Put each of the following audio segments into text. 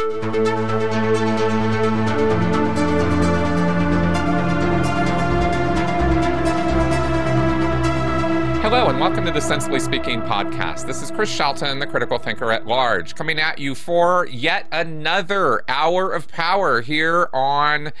Hello, and welcome to the Sensibly Speaking podcast. This is Chris Shelton, the critical thinker at large, coming at you for yet another hour of power here on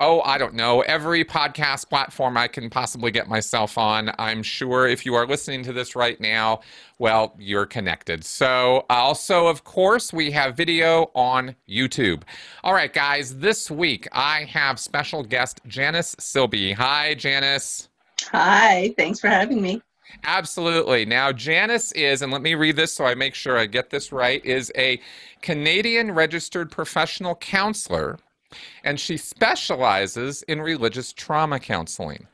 oh, I don't know, every podcast platform I can possibly get myself on. I'm sure if you are listening to this right now, well, you're connected. So, also, of course, we have video on YouTube. All right, guys, this week I have special guest Janice Selbie. Hi, Janice. Hi, thanks for having me. Absolutely. Now, Janice is, and let me read this so I make sure I get this right, is a Canadian registered professional counselor and she specializes in religious trauma counseling.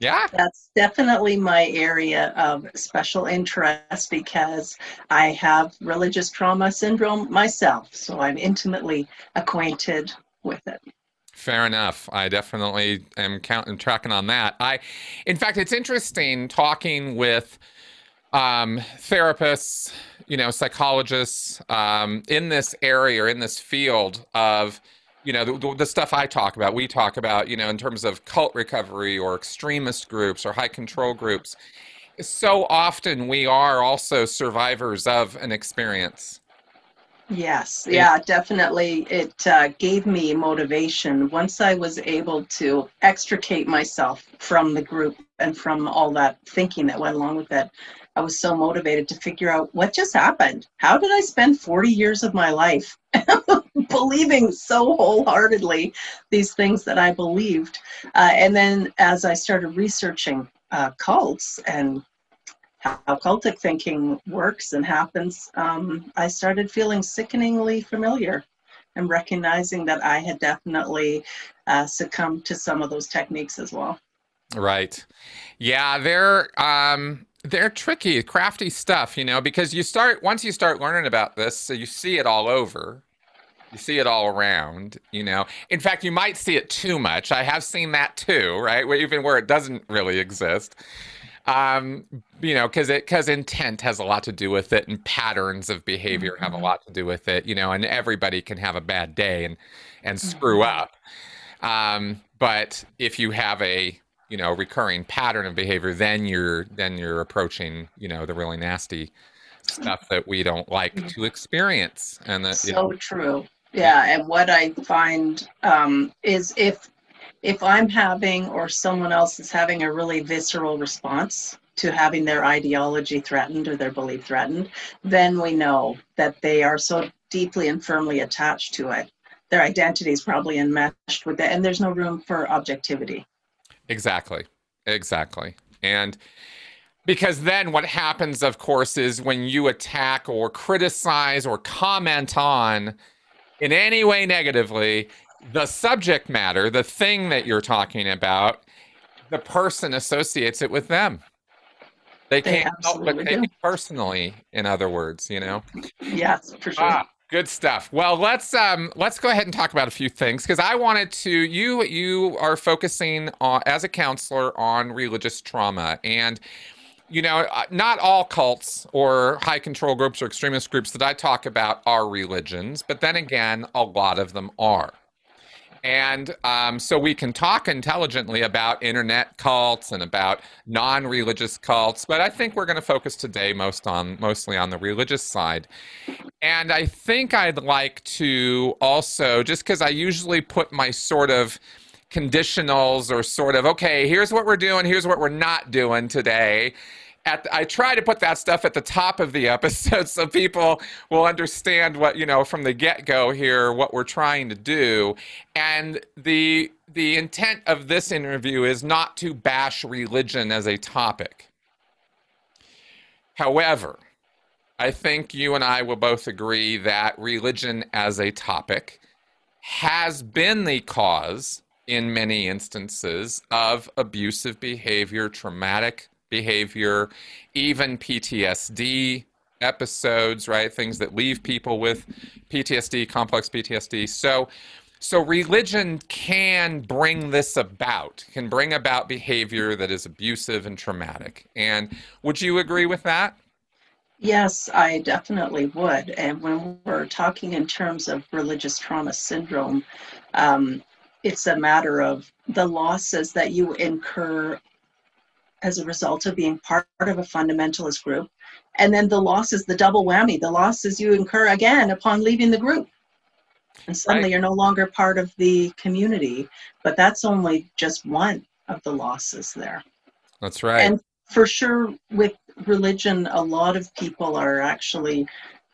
Yeah. That's definitely my area of special interest because I have religious trauma syndrome myself. So I'm intimately acquainted with it. Fair enough. I definitely am counting tracking on that. I in fact it's interesting talking with um, therapists, you know, psychologists um, in this area or in this field of you know the, the, stuff i talk about we talk about you know in terms of cult recovery or extremist groups or high control groups so often we are also survivors of an experience. Yes. Yeah definitely. It uh, gave me motivation once i was able to extricate myself from the group and from all that thinking that went along with it. I was so motivated to figure out what just happened. How did I spend 40 years of my life believing so wholeheartedly these things that I believed? Uh, and then as I started researching uh, cults and how cultic thinking works and happens, um, I started feeling sickeningly familiar and recognizing that I had definitely uh, succumbed to some of those techniques as well. Right. Yeah, they're um they're tricky, crafty stuff, you know, because you start once you start learning about this, so you see it all over. You see it all around, you know. In fact, you might see it too much. I have seen that too, right? Even where it doesn't really exist. Um, you know, because it because intent has a lot to do with it, and patterns of behavior have a mm-hmm. lot to do with it, you know. And everybody can have a bad day and and screw mm-hmm. up. Um, but if you have a you know recurring pattern of behavior then you're then you're approaching you know the really nasty stuff that we don't like mm-hmm. to experience and that so you know, true yeah and what i find um, is if if i'm having or someone else is having a really visceral response to having their ideology threatened or their belief threatened then we know that they are so deeply and firmly attached to it their identity is probably enmeshed with it and there's no room for objectivity Exactly. Exactly. And because then what happens, of course, is when you attack or criticize or comment on in any way negatively the subject matter, the thing that you're talking about, the person associates it with them. They can't they help but take it personally, in other words, you know? Yes, for sure. Ah, Good stuff. Well, let's um, let's go ahead and talk about a few things because I wanted to. You you are focusing on as a counselor on religious trauma, and you know not all cults or high control groups or extremist groups that I talk about are religions, but then again, a lot of them are. And um, so we can talk intelligently about internet cults and about non-religious cults, but I think we're going to focus today most on mostly on the religious side. And I think I'd like to also, just because I usually put my sort of conditionals or sort of okay, here's what we're doing, here's what we're not doing today at the, I try to put that stuff at the top of the episode so people will understand what you know from the get go here what we're trying to do. And the the intent of this interview is not to bash religion as a topic. However I think you and I will both agree that religion as a topic has been the cause in many instances of abusive behavior, traumatic behavior, even PTSD episodes, right? Things that leave people with PTSD, complex PTSD. So, so religion can bring this about, can bring about behavior that is abusive and traumatic. And would you agree with that? Yes, I definitely would. And when we're talking in terms of religious trauma syndrome, um, it's a matter of the losses that you incur as a result of being part of a fundamentalist group. And then the losses, the double whammy, the losses you incur again upon leaving the group. And suddenly right. you're no longer part of the community. But that's only just one of the losses there. That's right. And for sure, with religion, a lot of people are actually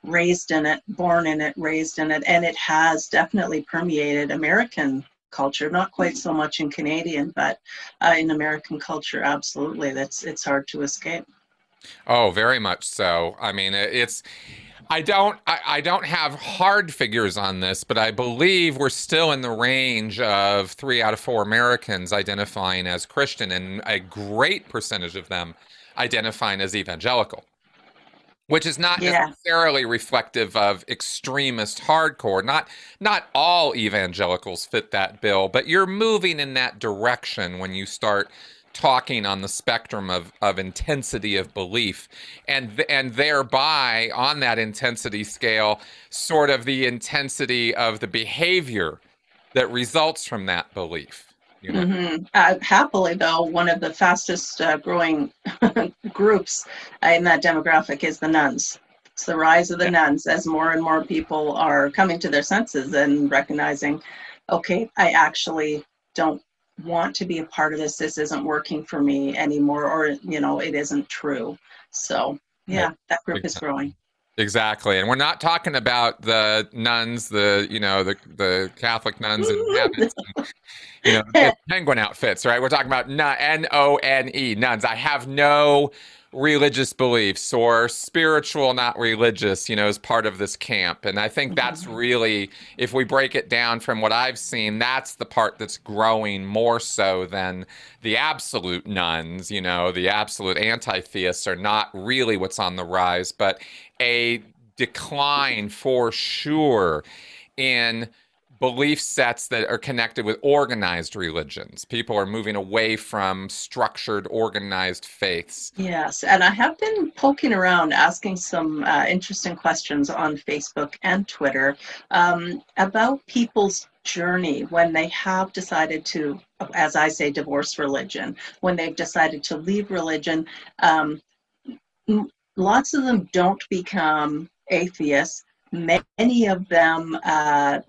raised in it, born in it, raised in it, and it has definitely permeated American culture. Not quite so much in Canadian, but uh, in American culture, absolutely. That's it's hard to escape. Oh, very much so. I mean, it's. I don't. I, I, don't have hard figures on this, but I believe we're still in the range of three out of four Americans identifying as Christian, and a great percentage of them identifying as evangelical, which is not yeah. necessarily reflective of extremist hardcore. Not not all evangelicals fit that bill, but you're moving in that direction when you start talking on the spectrum of, of intensity of belief and and thereby on that intensity scale sort of the intensity of the behavior that results from that belief you know? mm-hmm. uh, happily, though, one of the fastest uh, growing groups in that demographic is the nones. It's the rise of the nones as more and more people are coming to their senses and recognizing, okay, I actually don't want to be a part of this. This isn't working for me anymore, or, you know, it isn't true. So, yeah, that group is growing. Exactly, and we're not talking about the nuns, the you know the the Catholic nuns and you know penguin outfits, right? We're talking about N O N E nones. I have no religious beliefs or spiritual, not religious, you know, as part of this camp. And I think that's mm-hmm. really, if we break it down from what I've seen, that's the part that's growing more so than the absolute nones, you know, the absolute anti theists are not really what's on the rise, but a decline for sure in belief sets that are connected with organized religions. People are moving away from structured, organized faiths. Yes, and I have been poking around asking some uh, interesting questions on Facebook and Twitter um, about people's journey when they have decided to, as I say, divorce religion, when they've decided to leave religion. Um, lots of them don't become atheists. Many of them uh,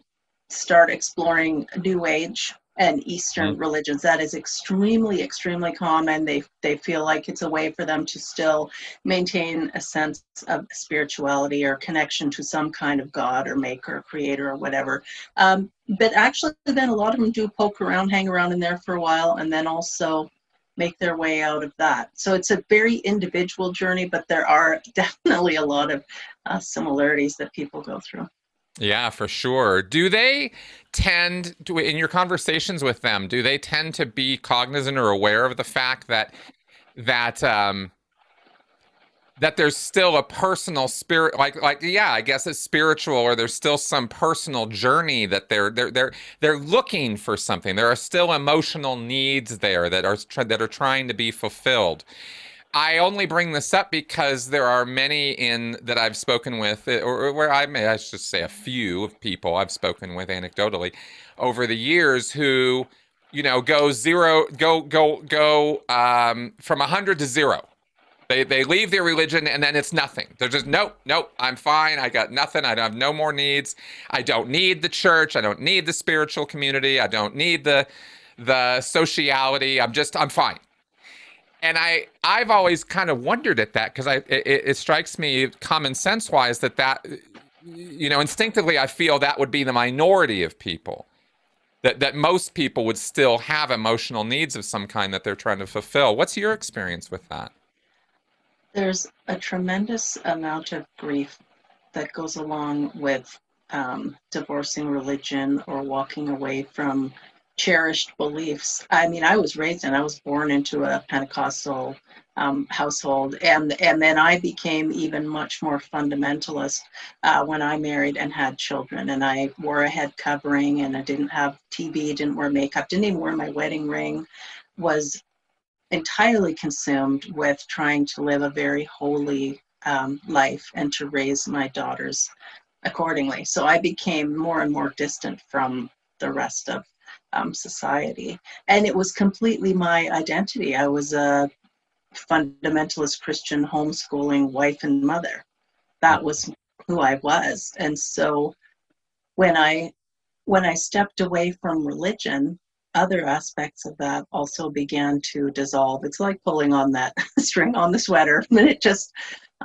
start exploring New Age and Eastern mm. religions. That is extremely, extremely common. They they feel like it's a way for them to still maintain a sense of spirituality or connection to some kind of God or maker, creator, or whatever. Um, but actually, then a lot of them do poke around, hang around in there for a while, and then also make their way out of that. So it's a very individual journey, but there are definitely a lot of uh, similarities that people go through. Yeah, for sure. Do they tend to, in your conversations with them, do they tend to be cognizant or aware of the fact that that um, that there's still a personal spirit, like like yeah, I guess it's spiritual, or there's still some personal journey that they're they're they're they're looking for something. There are still emotional needs there that are that are trying to be fulfilled. I only bring this up because there are many in that I've spoken with, or, or where I may I should say a few of people I've spoken with anecdotally over the years who, you know, go zero, go go go um, from hundred to zero. They they leave their religion and then it's nothing. They're just nope, nope. I'm fine. I got nothing. I don't have no more needs. I don't need the church. I don't need the spiritual community. I don't need the the sociality. I'm just I'm fine and I I've always kind of wondered at that because I it, it, strikes me common sense wise that that you know instinctively I feel that would be the minority of people that that most people would still have emotional needs of some kind that they're trying to fulfill. What's your experience with that? There's a tremendous amount of grief that goes along with um, divorcing religion or walking away from cherished beliefs. I mean, I was raised and I was born into a Pentecostal um, household, and and then I became even much more fundamentalist uh, when I married and had children. And I wore a head covering, and I didn't have TV, didn't wear makeup, didn't even wear my wedding ring. Was entirely consumed with trying to live a very holy um, life and to raise my daughters accordingly. So I became more and more distant from the rest of um, society. And it was completely my identity. I was a fundamentalist Christian homeschooling wife and mother. That was who I was. And so when I when I stepped away from religion, other aspects of that also began to dissolve. It's like pulling on that string on the sweater, and it just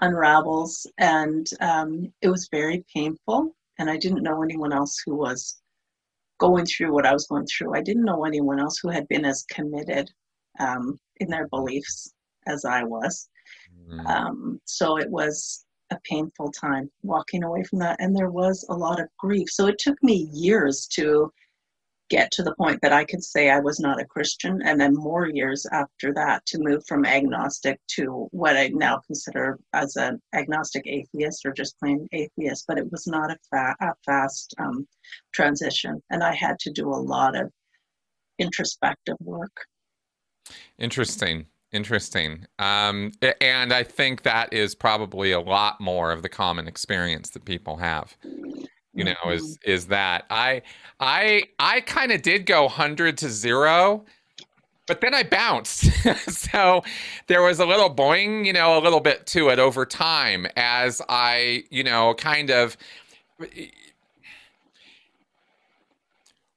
unravels. And um, it was very painful. And I didn't know anyone else who was going through what I was going through. I didn't know anyone else who had been as committed um, in their beliefs as I was. Mm. Um, so it was a painful time walking away from that. And there was a lot of grief. So it took me years to get to the point that I could say I was not a Christian, and then more years after that to move from agnostic to what I now consider as an agnostic atheist or just plain atheist. But it was not a, fa- a fast um, transition, and I had to do a lot of introspective work. Interesting. Interesting. Um, and I think that is probably a lot more of the common experience that people have you know is mm-hmm. is that i i i kind of did go 100 to 0 but then i bounced so there was a little boing you know a little bit to it over time as i you know kind of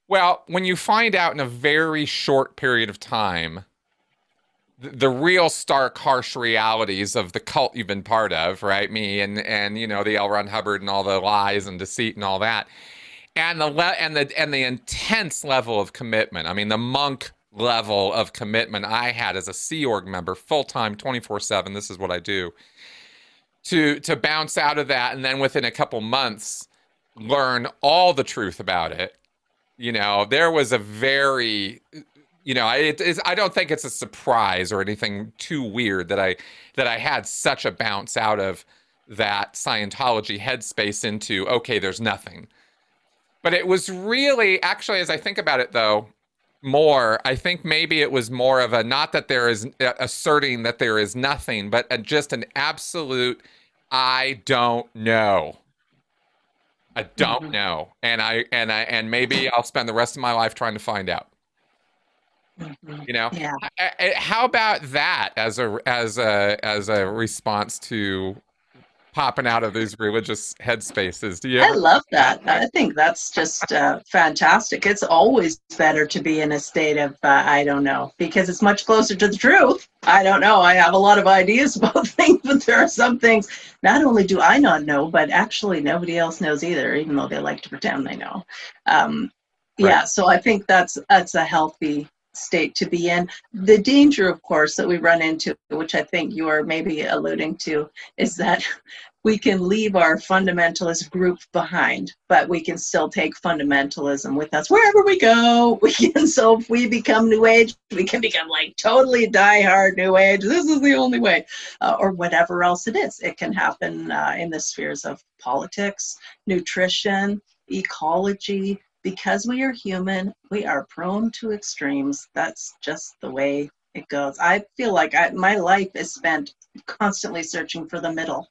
well when you find out in a very short period of time the real stark harsh realities of the cult you've been part of right? Me and and you know the l. Ron hubbard and all the lies and deceit and all that. And the le- and the and the intense level of commitment. I mean the monk level of commitment i had as a sea org member full-time 24-7 this is what i do to to bounce out of that and then within a couple months learn all the truth about it. You know there was a very you know, it is. I don't think it's a surprise or anything too weird that I that I had such a bounce out of that Scientology headspace into okay, there's nothing. But it was really actually, as I think about it, though, more. I think maybe it was more of a not that there is uh, asserting that there is nothing, but a, just an absolute I don't know. I don't mm-hmm. know, and I and I and maybe I'll spend the rest of my life trying to find out. Mm-hmm. You know, yeah. How about that as a as a as a response to popping out of these religious headspaces? Do you? I love that. I think that's just uh, fantastic. It's always better to be in a state of uh, I don't know because it's much closer to the truth. I don't know. I have a lot of ideas about things, but there are some things not only do I not know, but actually nobody else knows either, even though they like to pretend they know. Um, right. Yeah, so I think that's that's a healthy state to be in. The danger, of course, that we run into, which I think you are maybe alluding to, is that we can leave our fundamentalist group behind, but we can still take fundamentalism with us wherever we go. We can, so if we become New Age, we can become like totally die-hard New Age. This is the only way, uh, or whatever else it is. It can happen uh, in the spheres of politics, nutrition, ecology, because we are human, we are prone to extremes. That's just the way it goes. I feel like I, my life is spent constantly searching for the middle.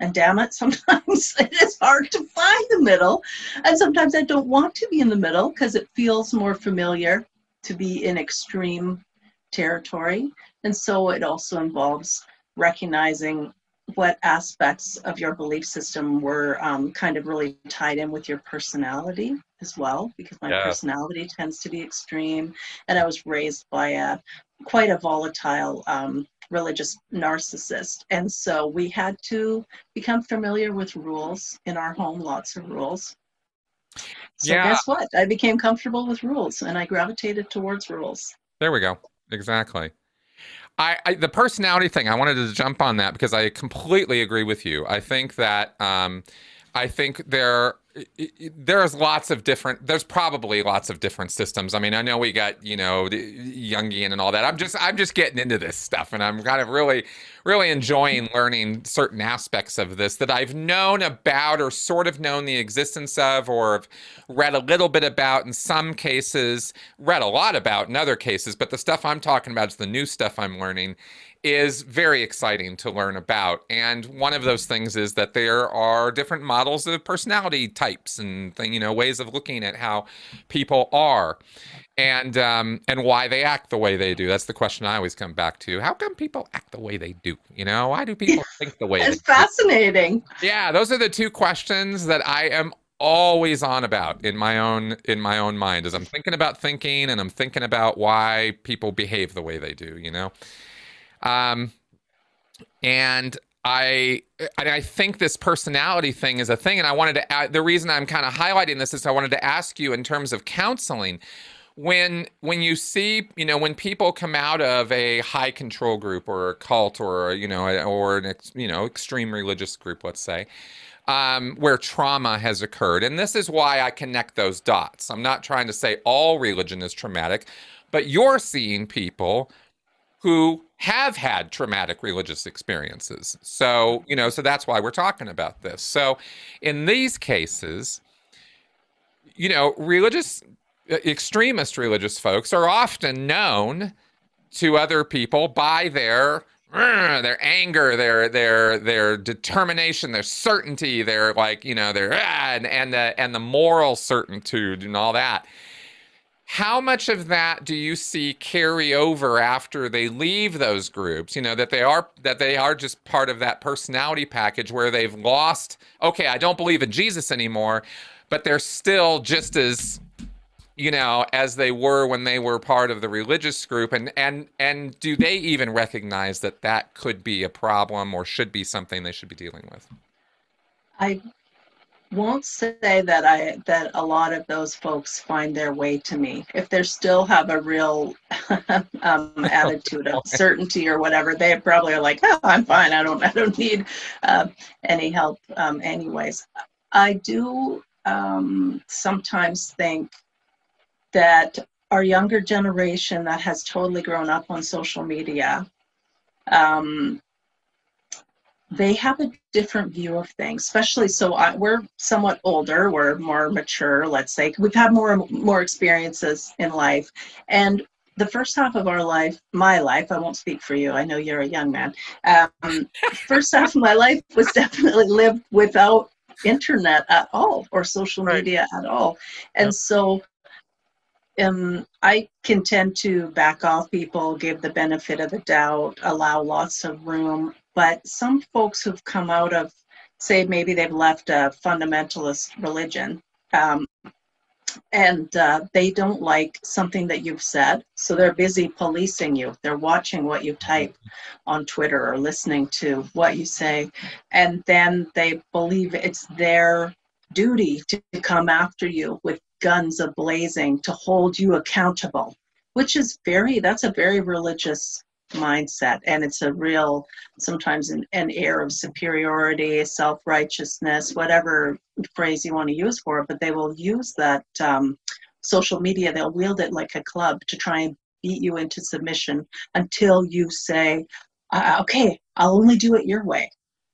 And damn it, sometimes it is hard to find the middle. And sometimes I don't want to be in the middle because it feels more familiar to be in extreme territory. And so it also involves recognizing what aspects of your belief system were um, kind of really tied in with your personality as well, because my yeah. personality tends to be extreme, and I was raised by a quite a volatile um, religious narcissist, and so we had to become familiar with rules in our home. Lots of rules. So yeah. guess what? I became comfortable with rules, and I gravitated towards rules. There we go. Exactly. I, I, the personality thing i wanted to jump on that because i completely agree with you. I think that um, i think there there's lots of different there's probably lots of different systems. I mean i know we got you know jungian and all that. I'm just i'm just getting into this stuff and i'm kind of really really enjoying learning certain aspects of this that i've known about or sort of known the existence of or have read a little bit about in some cases read a lot about in other cases but the stuff i'm talking about is the new stuff i'm learning is very exciting to learn about. And one of those things is that there are different models of personality types and you know ways of looking at how people are and um, and why they act the way they do. That's the question I always come back to. How come people act the way they do? You know, why do people think the way it's fascinating. Do? Yeah, those are the two questions that I am always on about in my own in my own mind as I'm thinking about thinking and I'm thinking about why people behave the way they do, you know. Um, and I I think this personality thing is a thing, and I wanted to. Add, the reason I'm kind of highlighting this is I wanted to ask you in terms of counseling. When when you see you know when people come out of a high control group or a cult or you know or an you know extreme religious group, let's say, um, where trauma has occurred, and this is why I connect those dots. I'm not trying to say all religion is traumatic, but you're seeing people who have had traumatic religious experiences. So, mm-hmm. you know, so that's why we're talking about this. So, in these cases, you know, religious uh, extremist religious folks are often known to other people by their their anger, their their their determination, their certainty, their like you know their ah, and and the and the moral certitude and all that how much of that do you see carry over after they leave those groups? You know that they are that they are just part of that personality package where they've lost okay i don't believe in jesus anymore but they're still just as you know as they were when they were part of the religious group. And and and do they even recognize that that could be a problem or should be something they should be dealing with? I won't say that I that a lot of those folks find their way to me. If they still have a real um, attitude of certainty or whatever, they probably are like, "Oh, I'm fine. I don't I don't need uh, any help." Um, anyways, I do um, sometimes think that our younger generation that has totally grown up on social media um, they have a different view of things especially so I, we're somewhat older we're more mature let's say. We've had more more experiences in life. And the first half of our life my life i won't speak for you i know you're a young man um, first half of my life was definitely lived without internet at all or social media at all. And so um, I can tend to back off people, give the benefit of the doubt, allow lots of room but some folks who've come out of, say, maybe they've left a fundamentalist religion, um, and uh, they don't like something that you've said, so they're busy policing you. They're watching what you type on Twitter or listening to what you say, and then they believe it's their duty to come after you with guns ablazing to hold you accountable, which is very, that's a very religious mindset. And it's a real sometimes an, an air of superiority self-righteousness whatever phrase you want to use for it but they will use that um, social media they'll wield it like a club to try and beat you into submission until you say uh, okay i'll only do it your way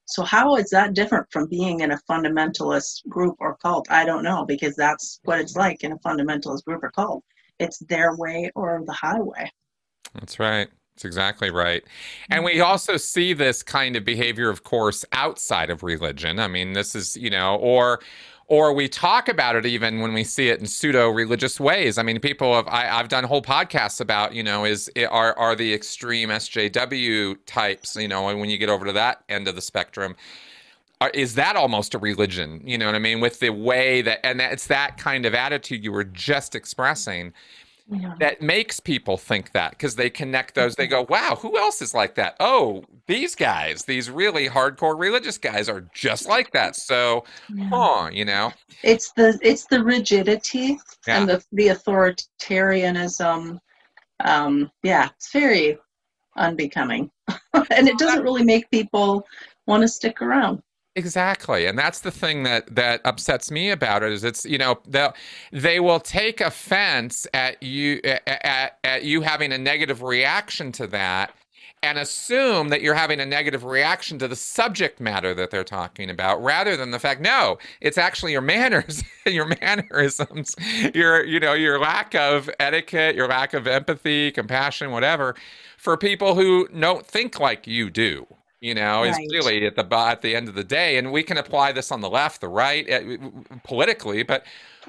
so how is that different from being in a fundamentalist group or cult? I don't know because that's what it's like in a fundamentalist group or cult. It's their way or the highway. That's right. That's exactly right. And we mm-hmm. also see this kind of behavior, of course, outside of religion. I mean, this is, you know, or or we talk about it even when we see it in pseudo religious ways. I mean, people have I, have done whole podcasts about, you know, is are are the extreme SJW types, you know, and when you get over to that end of the spectrum, is that almost a religion? You know what I mean? With the way that and it's that kind of attitude you were just expressing yeah. that makes people think that because they connect those. They go, wow, who else is like that? Oh, these guys, these really hardcore religious guys are just like that. So, yeah. huh, you know, it's the it's the rigidity yeah. and the the authoritarianism. Um, yeah, it's very unbecoming, and it doesn't really make people want to stick around Exactly. And that's the thing that that upsets me about it is it's, you know, they they will take offense at you at, at you having a negative reaction to that and assume that you're having a negative reaction to the subject matter that they're talking about rather than the fact no it's actually your manners your mannerisms your you know your lack of etiquette your lack of empathy compassion whatever for people who don't think like you do you know, right. is really at the at the end of the day, and we can apply this on the left, the right, uh, politically, but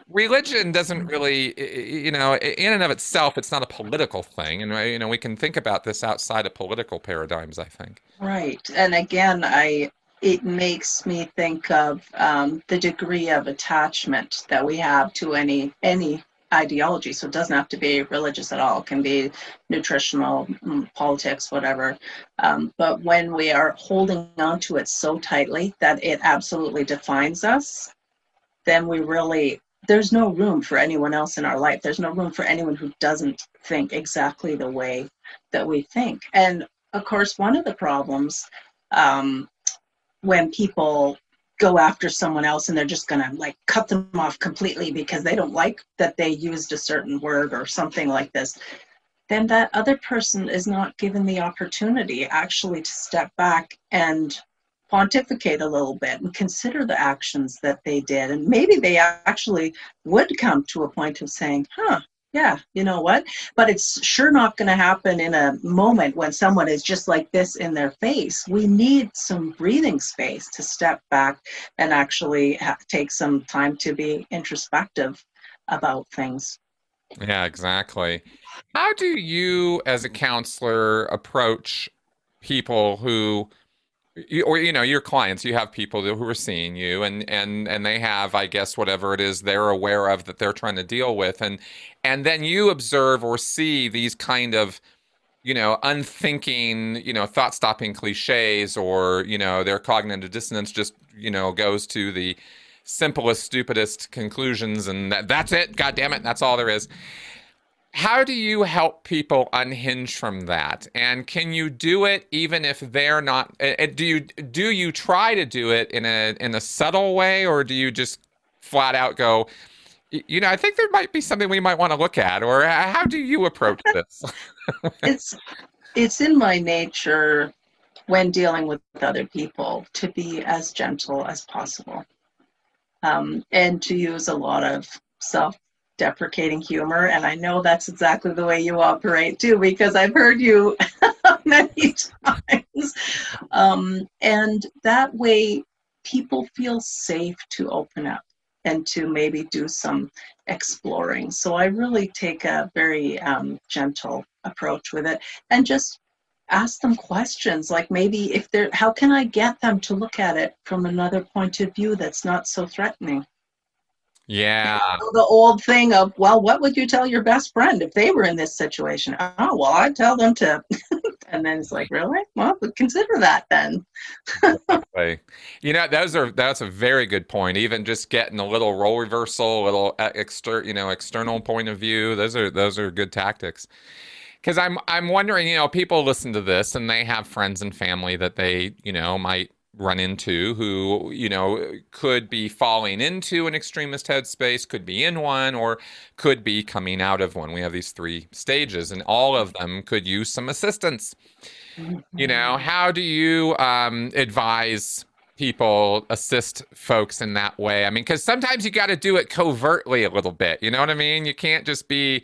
religion doesn't mm-hmm. really, you know, in and of itself, it's not a political thing, and you know, we can think about this outside of political paradigms. I think. Right, and again, I it makes me think of um, the degree of attachment that we have to any any ideology. So it doesn't have to be religious at all. It can be nutritional, mm, politics, whatever. Um, but when we are holding on to it so tightly that it absolutely defines us, then we really there's no room for anyone else in our life. There's no room for anyone who doesn't think exactly the way that we think. And of course, one of the problems um, when people go after someone else and they're just going to like cut them off completely because they don't like that they used a certain word or something like this then that other person is not given the opportunity actually to step back and pontificate a little bit and consider the actions that they did. And maybe they actually would come to a point of saying huh yeah, you know what? But it's sure not going to happen in a moment when someone is just like this in their face. We need some breathing space to step back and actually take some time to be introspective about things. Yeah, exactly. How do you, as a counselor, approach people who you, or you know your clients you have people who are seeing you and and and they have i guess whatever it is they're aware of that they're trying to deal with. And and then you observe or see these kind of you know unthinking you know thought stopping cliches or you know their cognitive dissonance just you know goes to the simplest stupidest conclusions and that, that's it. God damn it. That's all there is how do you help people unhinge from that? And can you do it even if they're not do you do you try to do it in a in a subtle way or do you just flat out go you know i think there might be something we might want to look at or how do you approach this? It's it's in my nature when dealing with other people to be as gentle as possible. Um, and to use a lot of self deprecating humor. And I know that's exactly the way you operate too, because I've heard you many times. Um, and that way, people feel safe to open up and to maybe do some exploring. So I really take a very um, gentle approach with it and just ask them questions like maybe if they're how can i get them to look at it from another point of view that's not so threatening yeah. The old thing of, well, what would you tell your best friend if they were in this situation? Oh, well, I'd tell them to. and then it's like, really? Well, consider that then. you know, those are that's a very good point. Even just getting a little role reversal, a little uh, exter, you know, external point of view. Those are those are good tactics. Because I'm I'm wondering, you know, people listen to this and they have friends and family that they, you know, might run into who you know could be falling into an extremist headspace could be in one or could be coming out of one. We have these three stages and all of them could use some assistance. You know mm-hmm. how do you um, advise people assist folks in that way? I mean because sometimes you got to do it covertly a little bit you know what i mean? You can't just be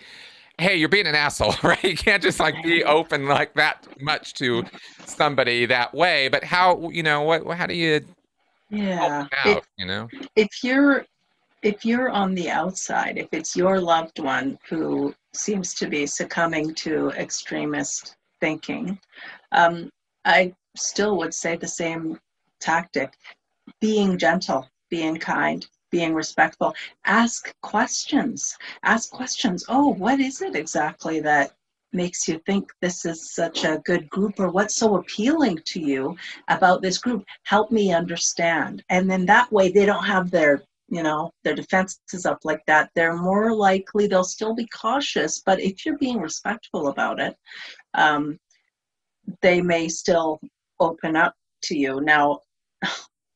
hey, you're being an asshole, right? You can't just like be open like that much to somebody that way. But how, you know, what, how do you? Yeah, out, if, you know, if you're if you're on the outside, if it's your loved one who seems to be succumbing to extremist thinking, um, I still would say the same tactic: being gentle, being kind, being respectful. Ask questions. Ask questions. Oh what is it exactly that makes you think this is such a good group or what's so appealing to you about this group? Help me understand. And then that way they don't have their you know their defenses up like that. They're more likely they'll still be cautious but if you're being respectful about it um, they may still open up to you. Now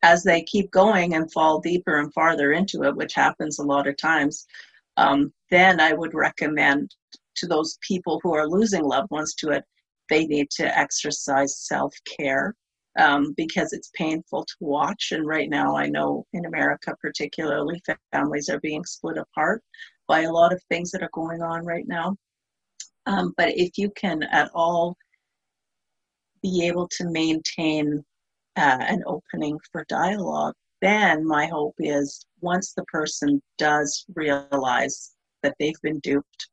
as they keep going and fall deeper and farther into it, which happens a lot of times, um, then I would recommend to those people who are losing loved ones to it, they need to exercise self care um, because it's painful to watch. And right now, I know in America, particularly, families are being split apart by a lot of things that are going on right now. Um, but if you can at all be able to maintain uh, an opening for dialogue, then my hope is once the person does realize that they've been duped,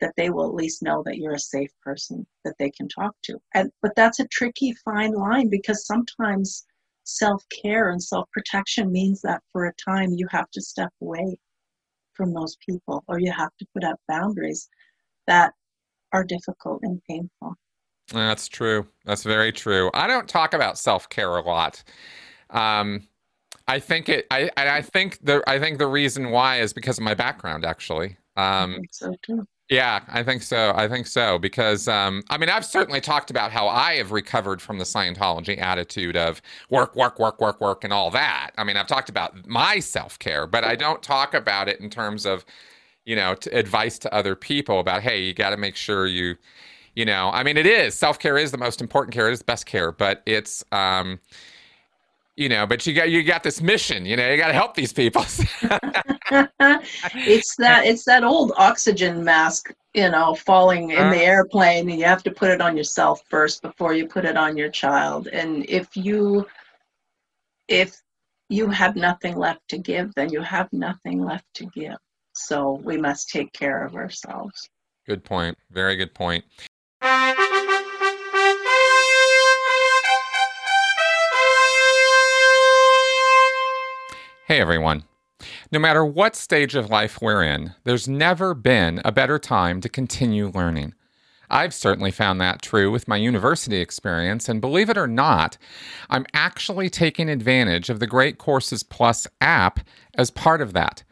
that they will at least know that you're a safe person that they can talk to. And but that's a tricky fine line because sometimes self-care and self-protection means that for a time you have to step away from those people or you have to put up boundaries that are difficult and painful. That's true. That's very true. I don't talk about self care a lot. Um, I think it. I I think the I think the reason why is because of my background. Actually, um, so too. Yeah, I think so. I think so because um, I mean I've certainly talked about how I have recovered from the Scientology attitude of work, work, work, work, work, and all that. I mean I've talked about my self care, but I don't talk about it in terms of you know advice to other people about hey you got to make sure you you know i mean it is. Self-care is the most important care. It is the best care but it's um you know but you got you got this mission you know you got to help these people. It's that it's that old oxygen mask you know falling in the airplane and you have to put it on yourself first before you put it on your child. And if you if you have nothing left to give then you have nothing left to give. So we must take care of ourselves. Good point. Very good point Hey everyone. No matter what stage of life we're in, there's never been a better time to continue learning. I've certainly found that true with my university experience, and believe it or not, I'm actually taking advantage of the Great Courses Plus app as part of that.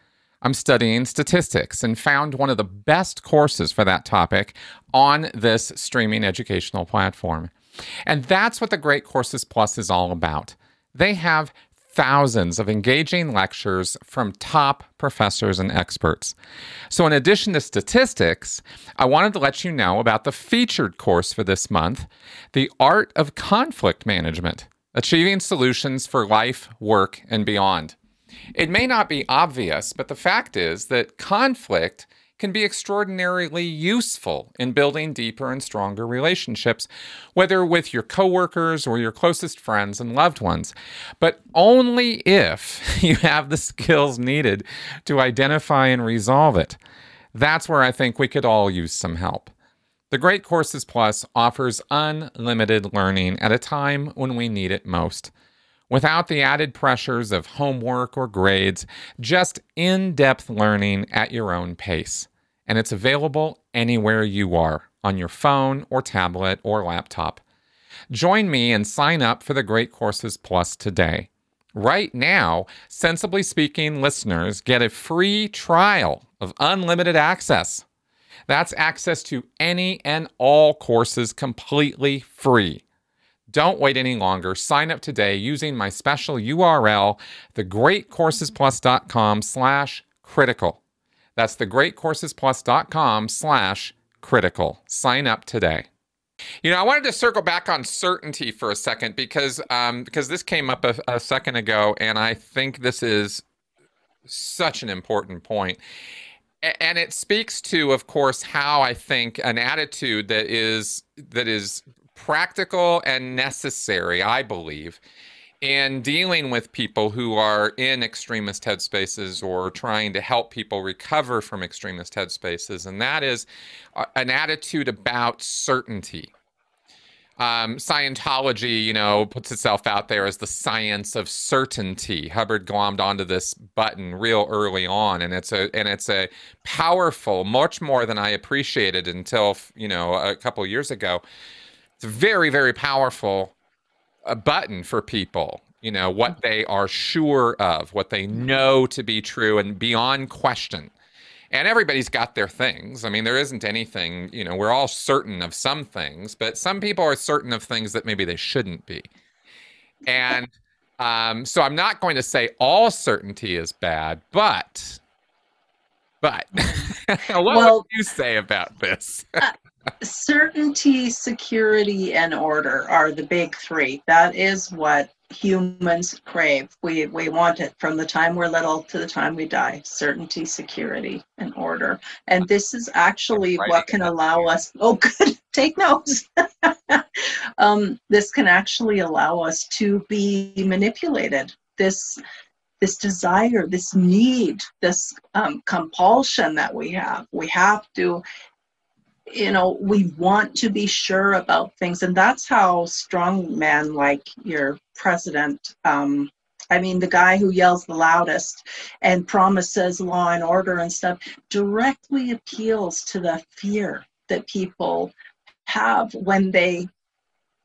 I'm studying statistics and found one of the best courses for that topic on this streaming educational platform. And that's what the Great Courses Plus is all about. They have thousands of engaging lectures from top professors and experts. So, in addition to statistics, I wanted to let you know about the featured course for this month The Art of Conflict Management Achieving Solutions for Life, Work, and Beyond. It may not be obvious, but the fact is that conflict can be extraordinarily useful in building deeper and stronger relationships, whether with your coworkers or your closest friends and loved ones, but only if you have the skills needed to identify and resolve it. That's where I think we could all use some help. The Great Courses Plus offers unlimited learning at a time when we need it most without the added pressures of homework or grades, just in depth learning at your own pace. And it's available anywhere you are on your phone or tablet or laptop. Join me and sign up for the Great Courses Plus today. Right now, Sensibly Speaking listeners get a free trial of unlimited access. That's access to any and all courses completely free. Don't wait any longer. Sign up today using my special URL, thegreatcoursesplus.com slash critical. That's thegreatcoursesplus.com slash critical. Sign up today. You know, I wanted to circle back on certainty for a second because um, because this came up a, a second ago, and I think this is such an important point and it speaks to of course how i think an attitude that is that is practical and necessary, I believe, in dealing with people who are in extremist headspaces or trying to help people recover from extremist headspaces. And that is an attitude about certainty. Um, Scientology, you know, puts itself out there as the science of certainty. Hubbard glommed onto this button real early on, and it's a and it's a powerful, much more than I appreciated until you know a couple years ago. It's a very, very powerful uh, button for people. You know, what they are sure of, what they know to be true and beyond question. And everybody's got their things. I mean, there isn't anything, you know, we're all certain of some things, but some people are certain of things that maybe they shouldn't be. And Um, so I'm not going to say all certainty is bad, but but what well, would you say about this? uh, certainty, security, and order are the big three. That is what humans crave. We we want it from the time we're little to the time we die. Certainty, security, and order. And this is actually what can allow us. Oh, good. Take notes. um, this can actually allow us to be manipulated. This this desire, this need, this um, compulsion that we have. We have to you know we want to be sure about things and that's how strong men like your president um, i mean the guy who yells the loudest and promises law and order and stuff directly appeals to the fear that people have when they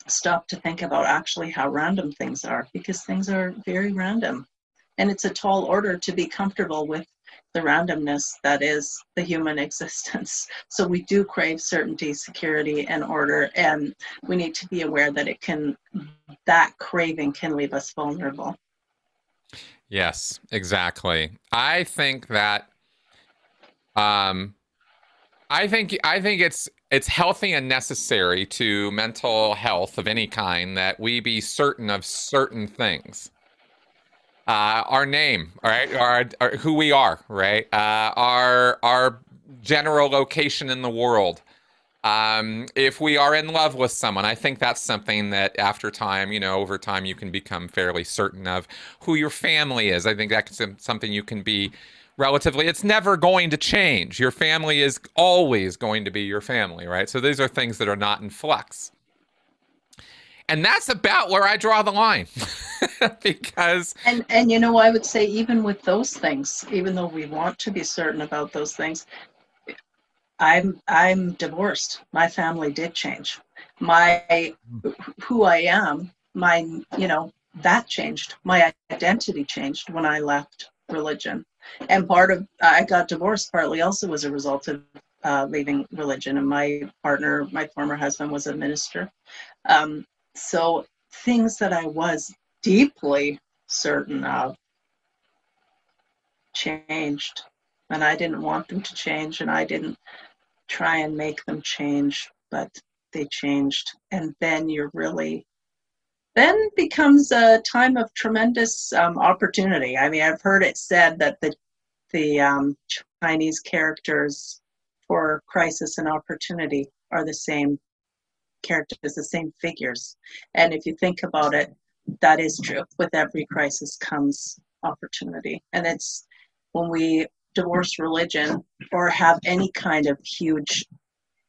stop to think about actually how random things are because things are very random. And it's a tall order to be comfortable with the randomness that is the human existence. So we do crave certainty, security, and order, and we need to be aware that it can, that craving can leave us vulnerable. Yes, exactly. I think that, um, I think I think it's it's healthy and necessary to mental health of any kind that we be certain of certain things uh, our name, right? Our, our, who we are, right? Uh, our our general location in the world. Um, if we are in love with someone, I think that's something that after time, you know, over time, you can become fairly certain of who your family is. I think that's something you can be relatively, it's never going to change. Your family is always going to be your family, right? So these are things that are not in flux. And that's about where I draw the line. because and and you know I would say even with those things, even though we want to be certain about those things, I'm I'm divorced. My family did change. My who I am, my you know, that changed. My identity changed when I left religion. And part of I got divorced partly also as a result of uh, leaving religion. And my partner, my former husband, was a minister. Um, so things that I was deeply certain of changed. And I didn't want them to change, and I didn't try and make them change, but they changed. And then you're really, then becomes a time of tremendous um, opportunity. I mean, I've heard it said that the, the um, Chinese characters for crisis and opportunity are the same characters, the same figures. And if you think about it, that is true. With every crisis comes opportunity. And it's when we divorce religion or have any kind of huge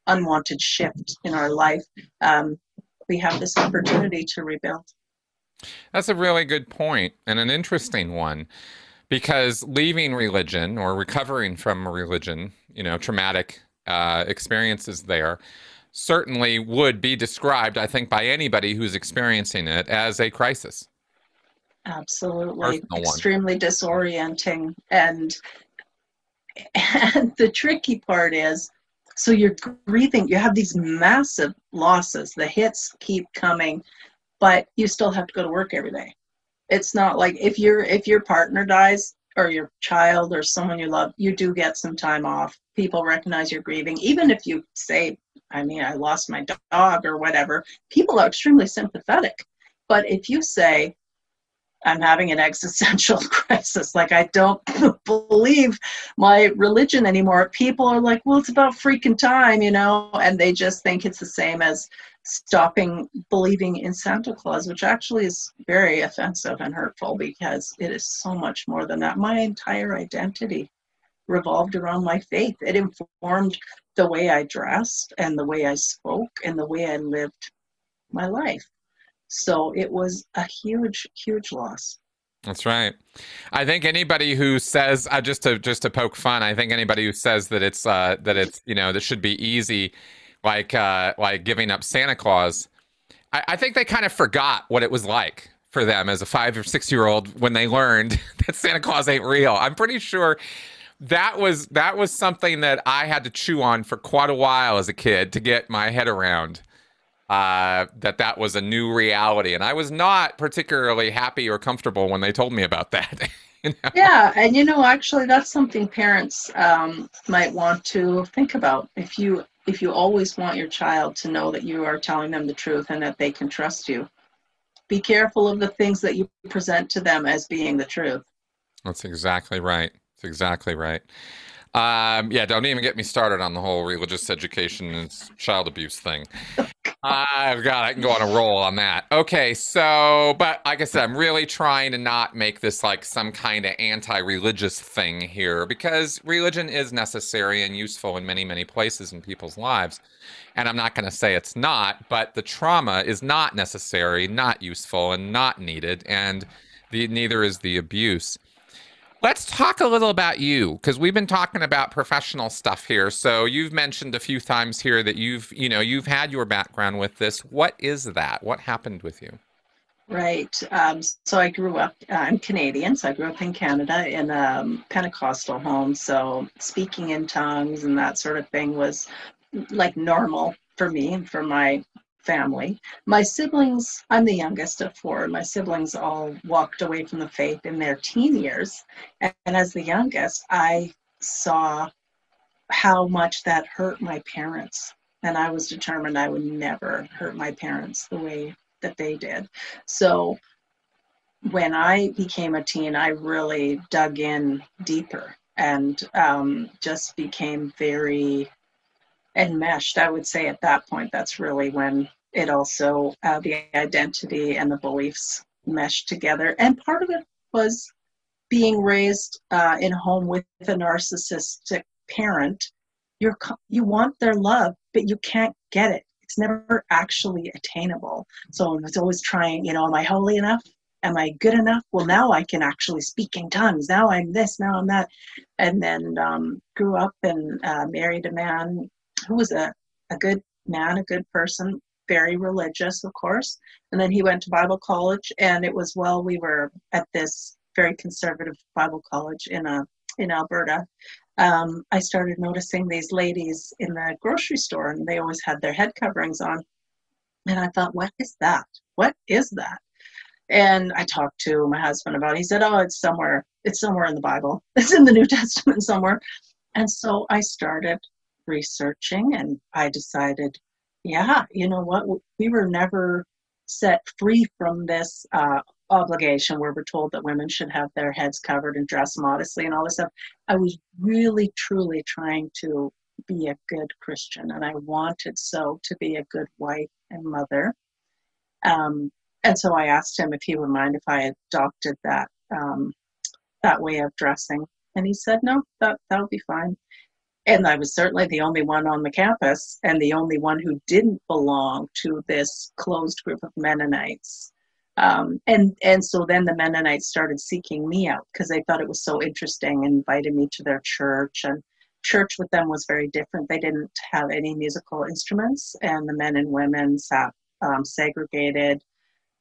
unwanted shift in our life, um, we have this opportunity to rebuild. That's a really good point and an interesting one because leaving religion or recovering from religion, you know, traumatic uh, experiences there, certainly would be described, I think, by anybody who's experiencing it as a crisis. Absolutely. Extremely disorienting. And and the tricky part is so you're grieving, you have these massive losses, the hits keep coming, but you still have to go to work every day. It's not like if your if your partner dies or your child or someone you love, you do get some time off. People recognize you're grieving, even if you say I mean, I lost my dog or whatever, people are extremely sympathetic. But if you say, I'm having an existential crisis, like I don't believe my religion anymore, people are like, well, it's about freaking time, you know, and they just think it's the same as stopping believing in Santa Claus, which actually is very offensive and hurtful because it is so much more than that. My entire identity revolved around my faith. It informed the way I dressed and the way I spoke and the way I lived my life. So it was a huge, huge loss. That's right. I think anybody who says uh, just to just to poke fun, I think anybody who says that it's uh, that it's you know this should be easy, like uh, like giving up Santa Claus, I, I think they kind of forgot what it was like for them as a five or six year old when they learned that Santa Claus ain't real. I'm pretty sure that was that was something that I had to chew on for quite a while as a kid to get my head around. uh, that that was a new reality, and I was not particularly happy or comfortable when they told me about that. you know? Yeah, and you know, actually, that's something parents um, might want to think about. If you if you always want your child to know that you are telling them the truth and that they can trust you, be careful of the things that you present to them as being the truth. That's exactly right. That's exactly right. Um, yeah, don't even get me started on the whole religious education and child abuse thing. I've got, I can go on a roll on that. Okay, so, but like I said, I'm really trying to not make this like some kind of anti religious thing here because religion is necessary and useful in many, many places in people's lives. And I'm not going to say it's not, but the trauma is not necessary, not useful, and not needed. And the, neither is the abuse. Let's talk a little about you because we've been talking about professional stuff here. So you've mentioned a few times here that you've, you know, you've had your background with this. What is that? What happened with you? Right. Um, so I grew up, uh, I'm Canadian, so I grew up in Canada in a um, Pentecostal home. So speaking in tongues and that sort of thing was like normal for me and for my family. My siblings, I'm the youngest of four. My siblings all walked away from the faith in their teen years. And, as the youngest, I saw how much that hurt my parents. And I was determined I would never hurt my parents the way that they did. So when I became a teen, I really dug in deeper and um, just became very enmeshed. I would say at that point, that's really when it also uh, the identity and the beliefs meshed together. And part of it was being raised uh, in a home with a narcissistic parent. You're you want their love but you can't get it. It's never actually attainable. So i was always trying you know am i holy enough? Am i good enough? Well now i can actually speak in tongues. Now i'm this now i'm that. And then um, grew up and uh, married a man who was a, a good man a good person very religious, of course. And then he went to Bible college, and it was while we were at this very conservative Bible college in a uh, in Alberta. Um, I started noticing these ladies in the grocery store, and they always had their head coverings on. And I thought, what is that? What is that? And I talked to my husband about it. He said, Oh, it's somewhere, it's somewhere in the Bible. It's in the New Testament somewhere. And so I started researching and I decided yeah, you know what? We were never set free from this uh, obligation where we're told that women should have their heads covered and dress modestly and all this stuff. I was really, truly trying to be a good Christian, and I wanted so to be a good wife and mother. Um, and so I asked him if he would mind if I adopted that um, that way of dressing, and he said, "No, that that'll be fine." And I was certainly the only one on the campus and the only one who didn't belong to this closed group of Mennonites. Um, and and so then the Mennonites started seeking me out because they thought it was so interesting and invited me to their church. And church with them was very different. They didn't have any musical instruments, and the men and women sat um, segregated.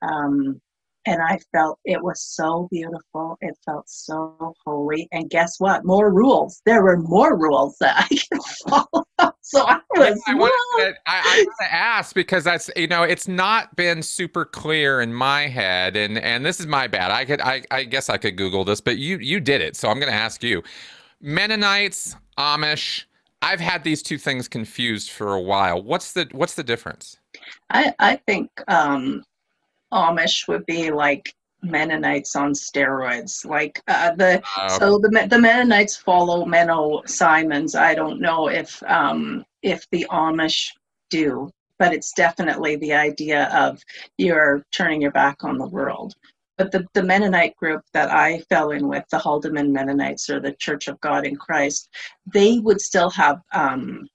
Um, and I felt it was so beautiful. It felt so holy. And guess what? More rules. There were more rules that I could follow. So I was. I want to, I, I want to ask because that's you know it's not been super clear in my head, and and this is my bad. I could I I guess I could Google this, but you you did it, so I'm going to ask you. Mennonites, Amish. I've had these two things confused for a while. What's the what's the difference? I I think um, Amish would be like Mennonites on steroids. Like uh, the uh, so the the Mennonites follow Menno Simons. I don't know if um, if the Amish do, but it's definitely the idea of you're turning your back on the world. But the, the Mennonite group that I fell in with, the Holdeman Mennonites or the Church of God in Christ, they would still have um,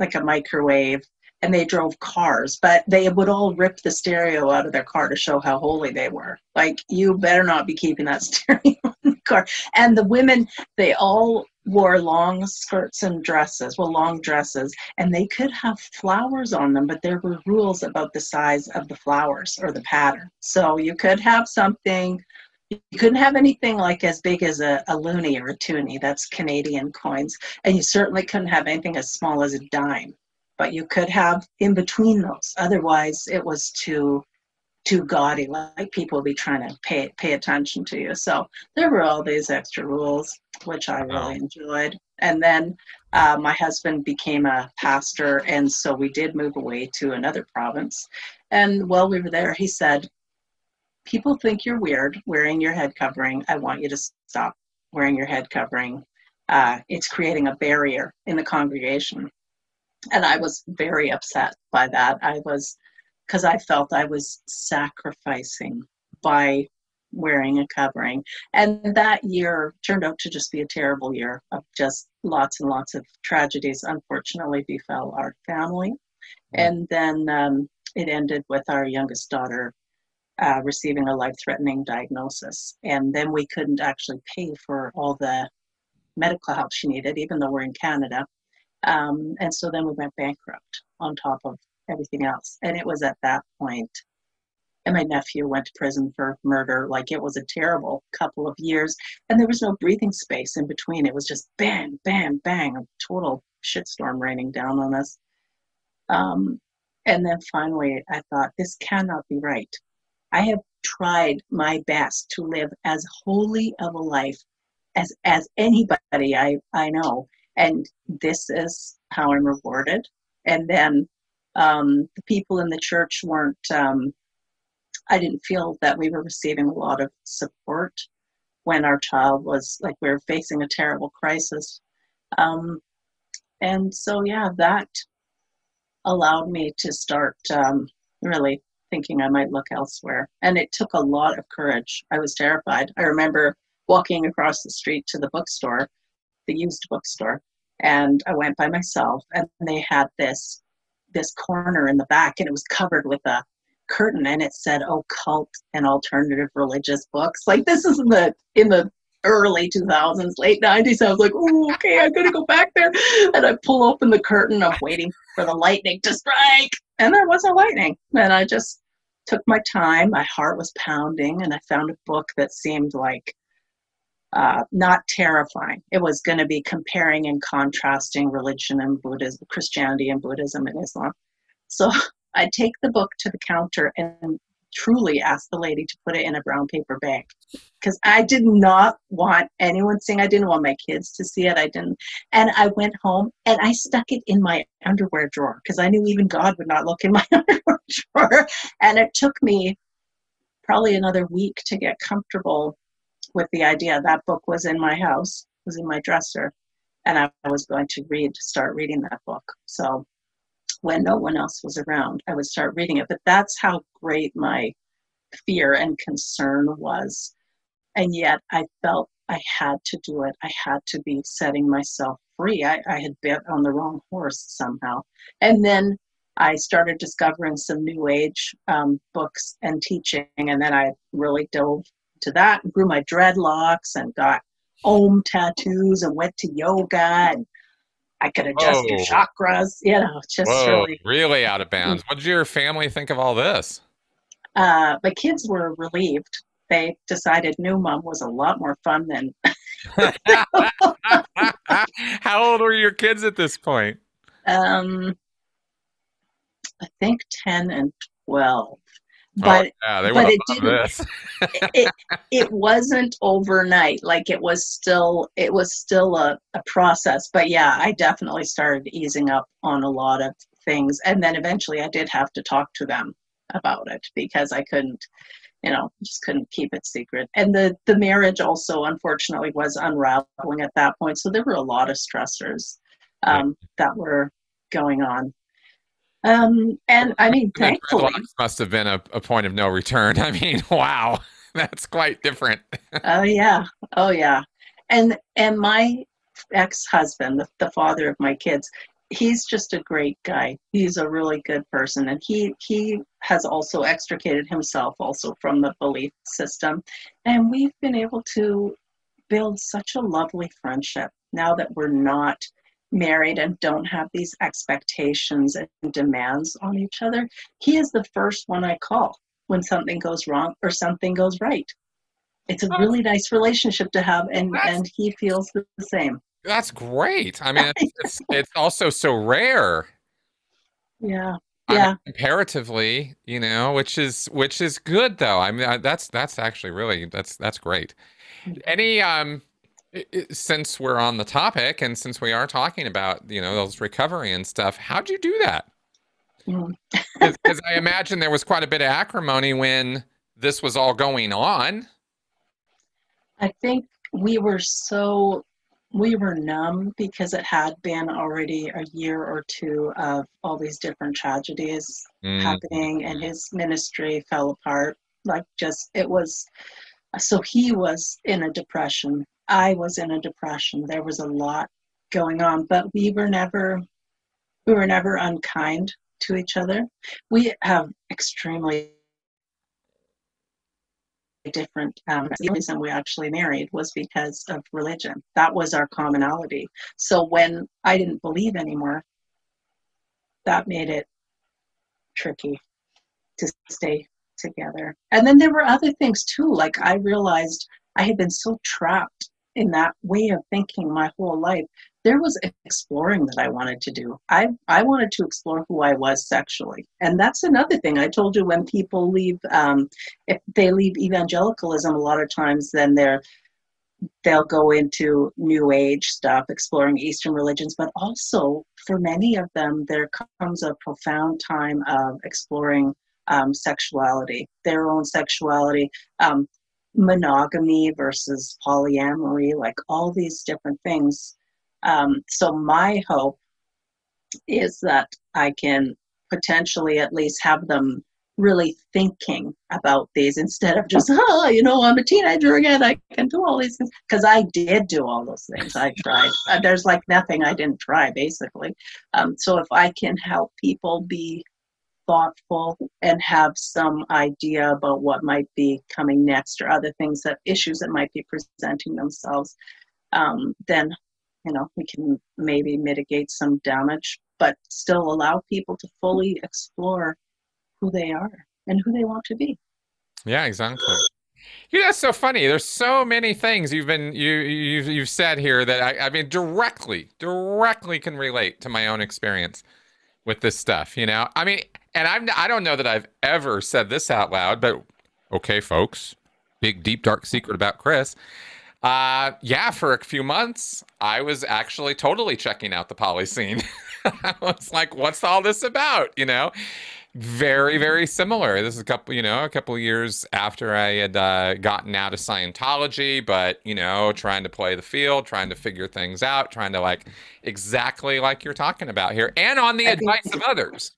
like a microwave and they drove cars, but they would all rip the stereo out of their car to show how holy they were. Like, you better not be keeping that stereo in the car. And the women, they all wore long skirts and dresses, well, long dresses, and they could have flowers on them, but there were rules about the size of the flowers or the pattern. So you could have something you couldn't have anything like as big as a, a or a toonie that's canadian coins and you certainly couldn't have anything as small as a dime but you could have in between those. Otherwise, it was too too gaudy. Like people would be trying to pay pay attention to you. So there were all these extra rules, which I really wow. enjoyed. And then uh, my husband became a pastor, and so we did move away to another province. And while we were there, he said, "People think you're weird wearing your head covering. I want you to stop wearing your head covering. Uh, it's creating a barrier in the congregation." And I was very upset by that. I was because I felt I was sacrificing by wearing a covering. And that year turned out to just be a terrible year of just lots and lots of tragedies, unfortunately, befell our family. And then um, it ended with our youngest daughter uh, receiving a life threatening diagnosis. And then we couldn't actually pay for all the medical help she needed, even though we're in Canada. Um, and so then we went bankrupt on top of everything else. And it was at that point, and my nephew went to prison for murder. Like it was a terrible couple of years, and there was no breathing space in between. It was just bang, bang, bang, a total shitstorm raining down on us. Um, and then finally, I thought, this cannot be right. I have tried my best to live as holy of a life as as anybody I, I know. And this is how I'm rewarded. And then um, the people in the church weren't, um, I didn't feel that we were receiving a lot of support when our child was like we were facing a terrible crisis. Um, and so, yeah, that allowed me to start um, really thinking I might look elsewhere. And it took a lot of courage. I was terrified. I remember walking across the street to the bookstore, the used bookstore, and I went by myself, and they had this this corner in the back and it was covered with a curtain and it said oh, occult and alternative religious books. Like this is in the in the early 2000s late 90s i was like oh okay i'm gonna go back there. And i pull open the curtain i'm waiting for the lightning to strike and there wasn't lightning. And i just took my time my heart was pounding and i found a book that seemed like uh, not terrifying. It was going to be comparing and contrasting religion and Buddhism, Christianity and Buddhism and Islam. So I take the book to the counter and truly ask the lady to put it in a brown paper bag because I did not want anyone seeing. I didn't want my kids to see it. I didn't. And I went home and I stuck it in my underwear drawer because I knew even God would not look in my underwear drawer. And it took me probably another week to get comfortable with the idea that book was in my house, was in my dresser, and I was going to read, start reading that book. So when no one else was around, I would start reading it. But that's how great my fear and concern was. And yet I felt I had to do it. I had to be setting myself free. I, I had bet on the wrong horse somehow. And then I started discovering some new age um, books and teaching, and then I really dove to that and grew my dreadlocks and got om tattoos and went to yoga and I could adjust Whoa. your chakras. You know, just Whoa, really, really out of bounds. What did your family think of all this? Uh, my kids were relieved. They decided new mom was a lot more fun than. How old were your kids at this point? Um, I think ten and twelve. Oh, but oh, yeah, but it didn't it, it wasn't overnight like it was still it was still a, a process but yeah i definitely started easing up on a lot of things and then eventually i did have to talk to them about it because i couldn't you know just couldn't keep it secret. And the the marriage also unfortunately was unraveling at that point so there were a lot of stressors um, that were going on um, and I mean, thankfully, must have been a, a point of no return. I mean, wow, that's quite different. oh yeah, oh yeah, and and my ex-husband, the, the father of my kids, he's just a great guy. He's a really good person, and he he has also extricated himself also from the belief system, and we've been able to build such a lovely friendship now that we're not married and don't have these expectations and demands on each other, he is the first one I call when something goes wrong or something goes right. It's a really nice relationship to have, and, and he feels the same. That's great. I mean, it's, it's, it's also so rare. Yeah. I mean, Yeah. comparatively, you know, which is which is good though. I mean, I- that's that's actually really that's that's great. Any um since we're on the topic and since we are talking about, you know, those recovery and stuff, how'd you do that? Mm. Because I imagine there was quite a bit of acrimony when this was all going on. I think we were so we were numb because it had been already a year or two of all these different tragedies Mm, happening and his ministry fell apart like just it was so he was in a depression. I was in a depression. There was a lot going on but we were never we were never unkind to each other. We have extremely different um, the reason we actually married was because of religion. That was our commonality. So when i didn't believe anymore that made it tricky to stay together. And then there were other things too. Like I realized I had been so trapped in that way of thinking my whole life. There was exploring that I wanted to do. I, I wanted to explore who I was sexually. And that's another thing. I told you when people leave, um, if they leave evangelicalism, a lot of times then they're they'll go into new age stuff exploring eastern religions but also for many of them there comes a profound time of exploring um, sexuality their own sexuality um, monogamy versus polyamory like all these different things um, so my hope is that i can potentially at least have them really thinking about these instead of just, oh, you know, I'm a teenager again. I can do all these things. Because I did do all those things. I tried. Uh, There's like nothing I didn't try, basically. Um, so if I can help people be thoughtful and have some idea about what might be coming next or other things that issues that might be presenting themselves, um, then, you know, we can maybe mitigate some damage, but still allow people to fully explore who they are and who they want to be. yeah, exactly. You know, that's so funny. There's so many things you've been you you've you've said here that I, I mean directly, directly can relate to my own experience with this stuff, you know? I mean, and I'm I don't know that I've ever said this out loud, but okay, folks. Big deep dark secret about Chris. Uh yeah, for a few months I was actually totally checking out the poly scene. I was like, what's all this about, you know? Very, very similar. This is a couple, you know, a couple of years after I had uh, gotten out of Scientology, but, you know, trying to play the field, trying to figure things out, trying to like exactly like you're talking about here, and on the I think- advice of others,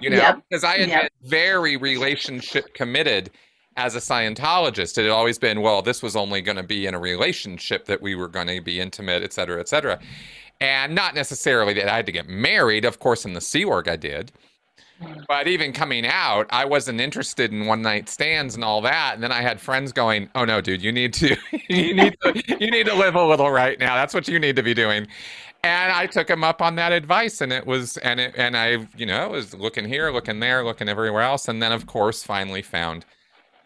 you know, Yep. because I had Yep. been very relationship committed as a Scientologist. It had always been, well, this was only going to be in a relationship that we were going to be intimate, et cetera, et cetera. And not necessarily that I had to get married. Of course, in the Sea Org, I did. But even coming out, I wasn't interested in one night stands and all that. And then I had friends going, "Oh no, dude, you need to, you need to, you need to live a little right now. That's what you need to be doing." And I took him up on that advice, and it was, and it, and I, you know, was looking here, looking there, looking everywhere else, and then of course finally found,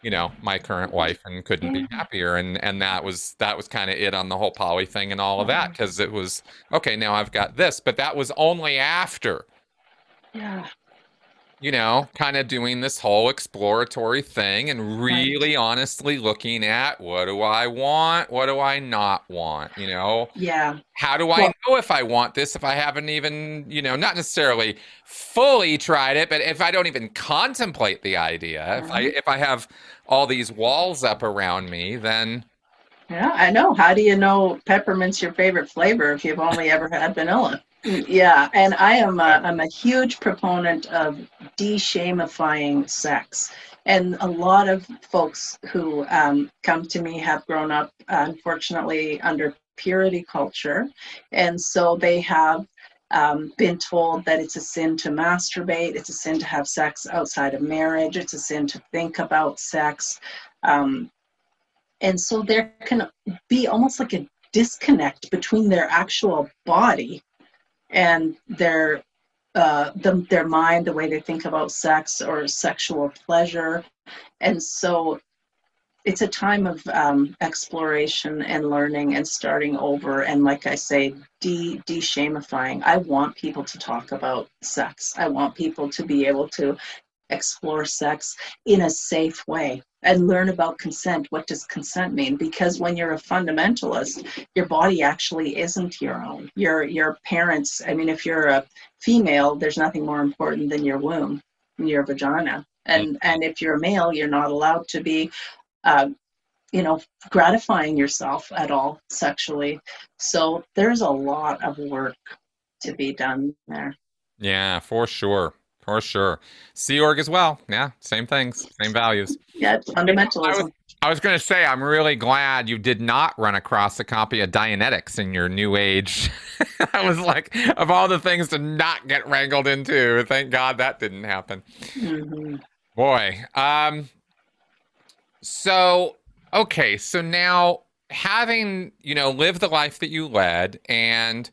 you know, my current wife, and couldn't be mm-hmm. happier. And and that was that was kind of it on the whole poly thing and all of that because it was okay. Now I've got this, but that was only after Yeah. You know, kind of doing this whole exploratory thing and really honestly looking at what do I want? What do I not want? You know, Yeah. how do I Well- know if I want this if I haven't even, you know, not necessarily fully tried it, but if I don't even contemplate the idea, if I Mhm. if I have all these walls up around me, then Yeah, I know. How do you know peppermint's your favorite flavor if you've only ever had vanilla? Yeah, and I am a, I'm a huge proponent of de-shamifying sex. And a lot of folks who um, come to me have grown up, unfortunately, under purity culture. And so they have um, been told that it's a sin to masturbate, it's a sin to have sex outside of marriage, it's a sin to think about sex. Um, and so there can be almost like a disconnect between their actual body and their uh, the, their mind, the way they think about sex or sexual pleasure. And so it's a time of um, exploration and learning and starting over. And like i say de de-shamifying. I want people to talk about sex. I want people to be able to explore sex in a safe way and learn about consent. What does consent mean? Because when you're a fundamentalist your body actually isn't your own. Your your parents i mean if you're a female there's nothing more important than your womb your vagina. And and if you're a male you're not allowed to be uh, you know gratifying yourself at all sexually. So there's a lot of work to be done there. Yeah for sure for sure sea org as well yeah same things same values yeah fundamentalism I was, I was going to say, I'm really glad you did not run across a copy of Dianetics in your new age. I was like, of all the things to not get wrangled into, thank God that didn't happen. Mm-hmm. Boy. Um, so, okay. So now having, you know, lived the life that you led and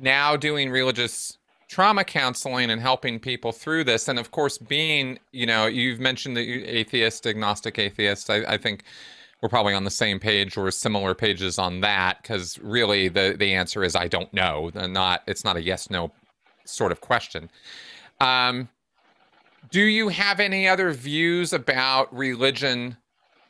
now doing religious trauma counseling and helping people through this. And of course being you know you've mentioned you atheist agnostic atheist. I, I, think we're probably on the same page or similar pages on that because really the the answer is i don't know. Not it's not a yes no sort of question. Um, do you have any other views about religion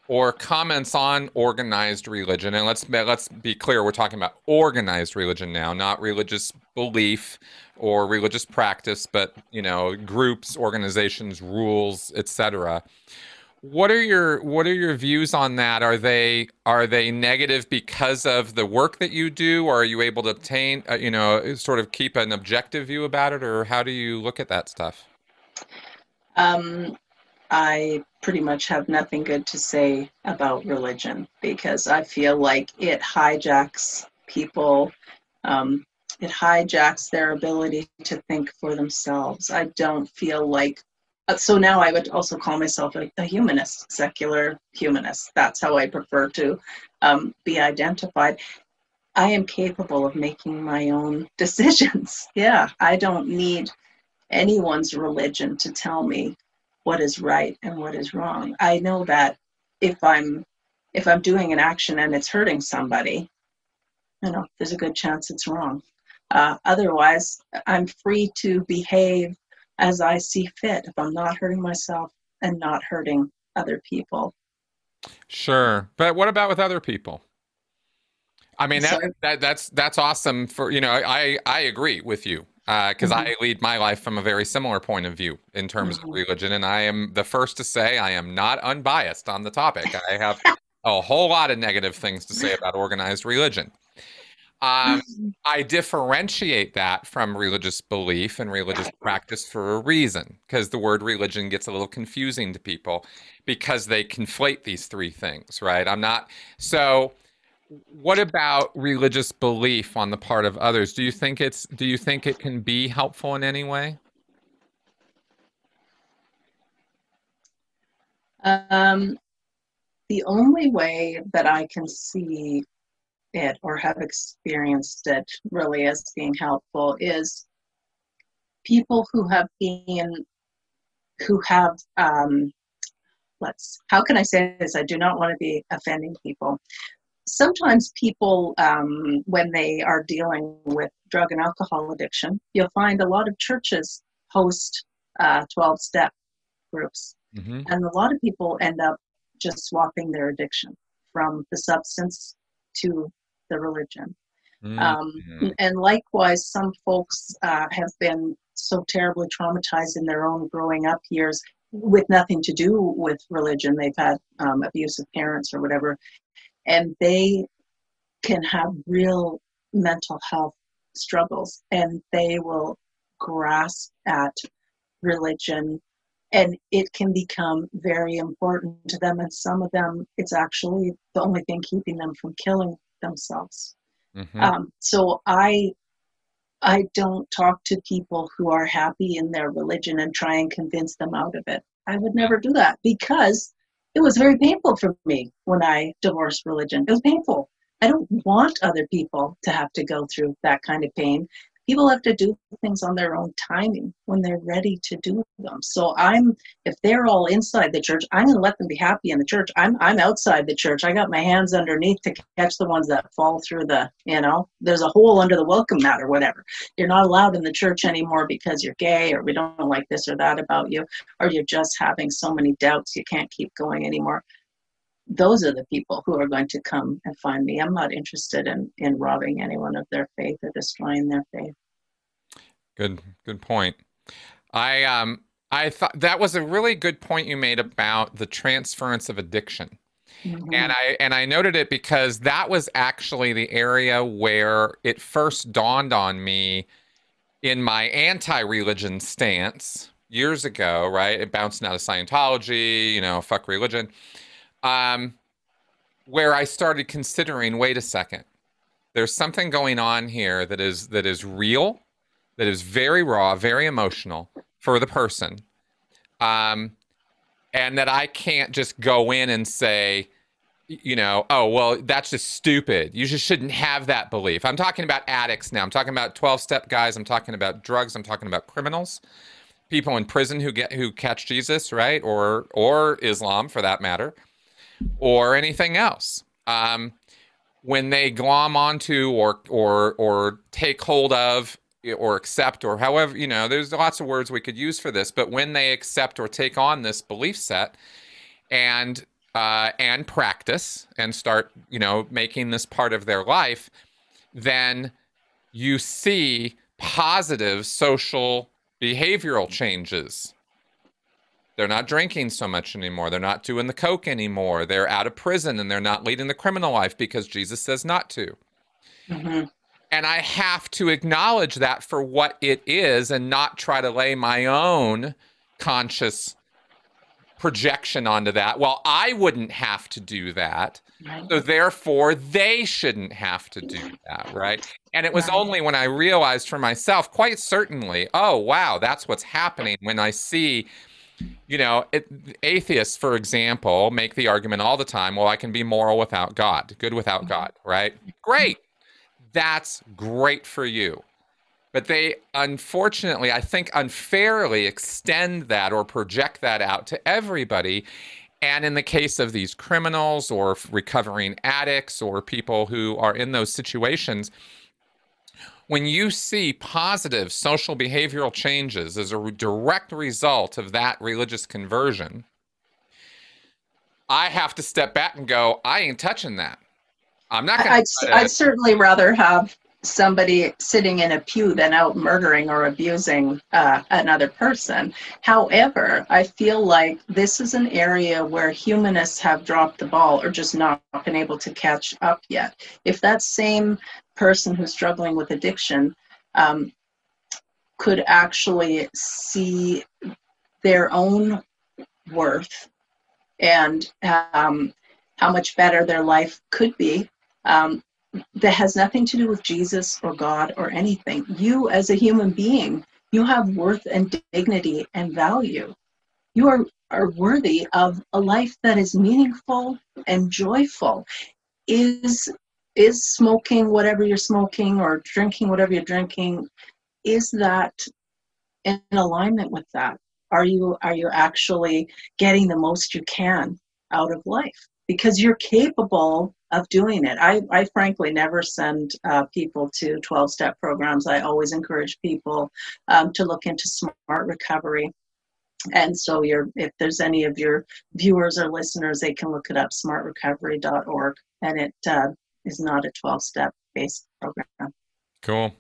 or comments on organized religion. And let's let's be clear we're talking about organized religion now not religious belief or religious practice but you know groups organizations rules etc what are your what are your views on that? Are they are they negative because of the work that you do or are you able to obtain uh, you know sort of keep an objective view about it or how do you look at that stuff? Um I pretty much have nothing good to say about religion because I feel like it hijacks people. Um, it hijacks their ability to think for themselves. I don't feel like. Uh, so now I would also call myself a, a humanist, secular humanist. That's how I prefer to um, be identified. I am capable of making my own decisions. yeah, I don't need anyone's religion to tell me what is right and what is wrong. I know that if I'm if I'm doing an action and it's hurting somebody, you know, there's a good chance it's wrong. Uh, otherwise, I'm free to behave as I see fit if I'm not hurting myself and not hurting other people. Sure, but what about with other people? I mean that, that that's that's awesome for you know I I agree with you because uh, mm-hmm. I lead my life from a very similar point of view in terms mm-hmm. of religion. And I am the first to say I am not unbiased on the topic. I have a whole lot of negative things to say about organized religion. Um, mm-hmm. I differentiate that from religious belief and religious practice for a reason, because the word religion gets a little confusing to people because they conflate these three things, right? I'm not so what about religious belief on the part of others? Do you think it's do you think it can be helpful in any way? Um, the only way that I can see it or have experienced it really as being helpful is people who have been who have um, let's how can I say this? I do not want to be offending people, sometimes people, um, when they are dealing with drug and alcohol addiction, you'll find a lot of churches host 12 uh, step groups. Mm-hmm. And a lot of people end up just swapping their addiction from the substance to the religion. Mm-hmm. Um, and likewise, some folks uh, have been so terribly traumatized in their own growing up years with nothing to do with religion. They've had um, abusive parents or whatever, and they can have real mental health struggles and they will grasp at religion and it can become very important to them and some of them it's actually the only thing keeping them from killing themselves mm-hmm. um, so i i don't talk to people who are happy in their religion and try and convince them out of it i would never do that because it was very painful for me when I divorced religion. It was painful. I don't want other people to have to go through that kind of pain. People have to do things on their own timing when they're ready to do them. So i'm if they're all inside the church i'm going to let them be happy in the church. I'm i'm outside the church. I got my hands underneath to catch the ones that fall through the you know there's a hole under the welcome mat or whatever. You're not allowed in the church anymore because you're gay or we don't like this or that about you or you're just having so many doubts you can't keep going anymore those are the people who are going to come and find me. I'm not interested in in robbing anyone of their faith or destroying their faith. Good, good point. I um I thought that was a really good point you made about the transference of addiction. Mm-hmm. And I and I noted it because that was actually the area where it first dawned on me in my anti-religion stance years ago, right? It bouncing out of Scientology, you know, fuck religion um, where I started considering, wait a second, there's something going on here that is that is real, that is very raw, very emotional for the person, um, and that I can't just go in and say, you know, oh well, that's just stupid. You just shouldn't have that belief. I'm talking about addicts now. I'm talking about 12-step guys. I'm talking about drugs. I'm talking about criminals, people in prison who get who catch Jesus, right, or or Islam for that matter or anything else. Um, when they glom onto or or or take hold of or accept or however you know there's lots of words we could use for this but when they accept or take on this belief set and uh, and practice and start you know making this part of their life then you see positive social behavioral changes they're not drinking so much anymore. They're not doing the coke anymore. They're out of prison and they're not leading the criminal life because Jesus says not to. Mm-hmm. And I have to acknowledge that for what it is and not try to lay my own conscious projection onto that. Well, I wouldn't have to do that. Right. So therefore, they shouldn't have to do that. Right. And it was right. only when I realized for myself, quite certainly, oh, wow, that's what's happening when I see you know, it, atheists, for example, make the argument all the time well, I can be moral without God, good without mm-hmm. God, right? Great. That's great for you. But they unfortunately, I think, unfairly extend that or project that out to everybody. And in the case of these criminals or recovering addicts or people who are in those situations, when you see positive social behavioral changes as a direct result of that religious conversion, I have to step back and go, I ain't touching that. I'm not going to. I'd, certainly rather have somebody sitting in a pew than out murdering or abusing uh, another person. However, I feel like this is an area where humanists have dropped the ball or just not been able to catch up yet. If that same person who's struggling with addiction um, could actually see their own worth and um, how much better their life could be um, that has nothing to do with Jesus or God or anything. You, as a human being, you have worth and dignity and value. You are, are worthy of a life that is meaningful and joyful. Is is smoking whatever you're smoking or drinking whatever you're drinking is that in alignment with that? Are you are you actually getting the most you can out of life? Because you're capable of doing it. I, I frankly never send uh, people to 12 step programs. I always encourage people um, to look into smart recovery. And so if there's any of your viewers or listeners they can look it up smartrecovery.org and it uh, is not a 12 step based program. Cool.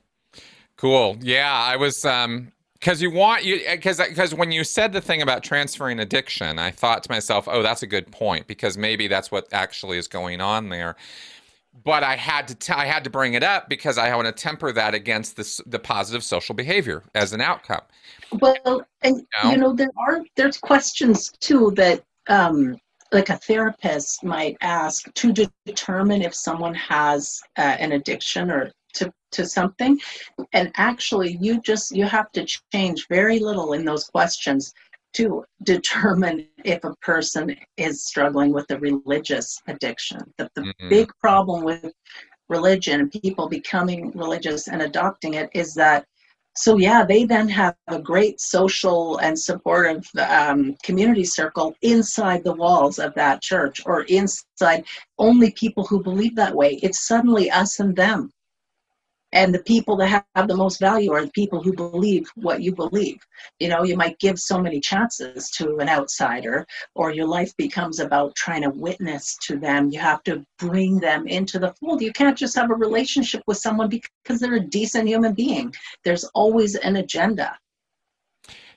Cool. Yeah, I was um because you want you because because when you said the thing about transferring addiction, I thought to myself, oh, that's a good point because maybe that's what actually is going on there. But I had to t- I had to bring it up because I want to temper that against the the positive social behavior as an outcome. Well, and you know, you know there are there's questions too that um, like a therapist might ask to determine if someone has uh, an addiction or to, to something and actually you just you have to change very little in those questions to determine if a person is struggling with a religious addiction the, the mm-hmm. big problem with religion, and people becoming religious and adopting it, is that so yeah, they then have a great social and supportive um, community circle inside the walls of that church or inside only people who believe that way. It's suddenly us and them and the people that have the most value are the people who believe what you believe. You know you might give so many chances to an outsider or your life becomes about trying to witness to them. You have to bring them into the fold. You can't just have a relationship with someone because they're a decent human being. There's always an agenda.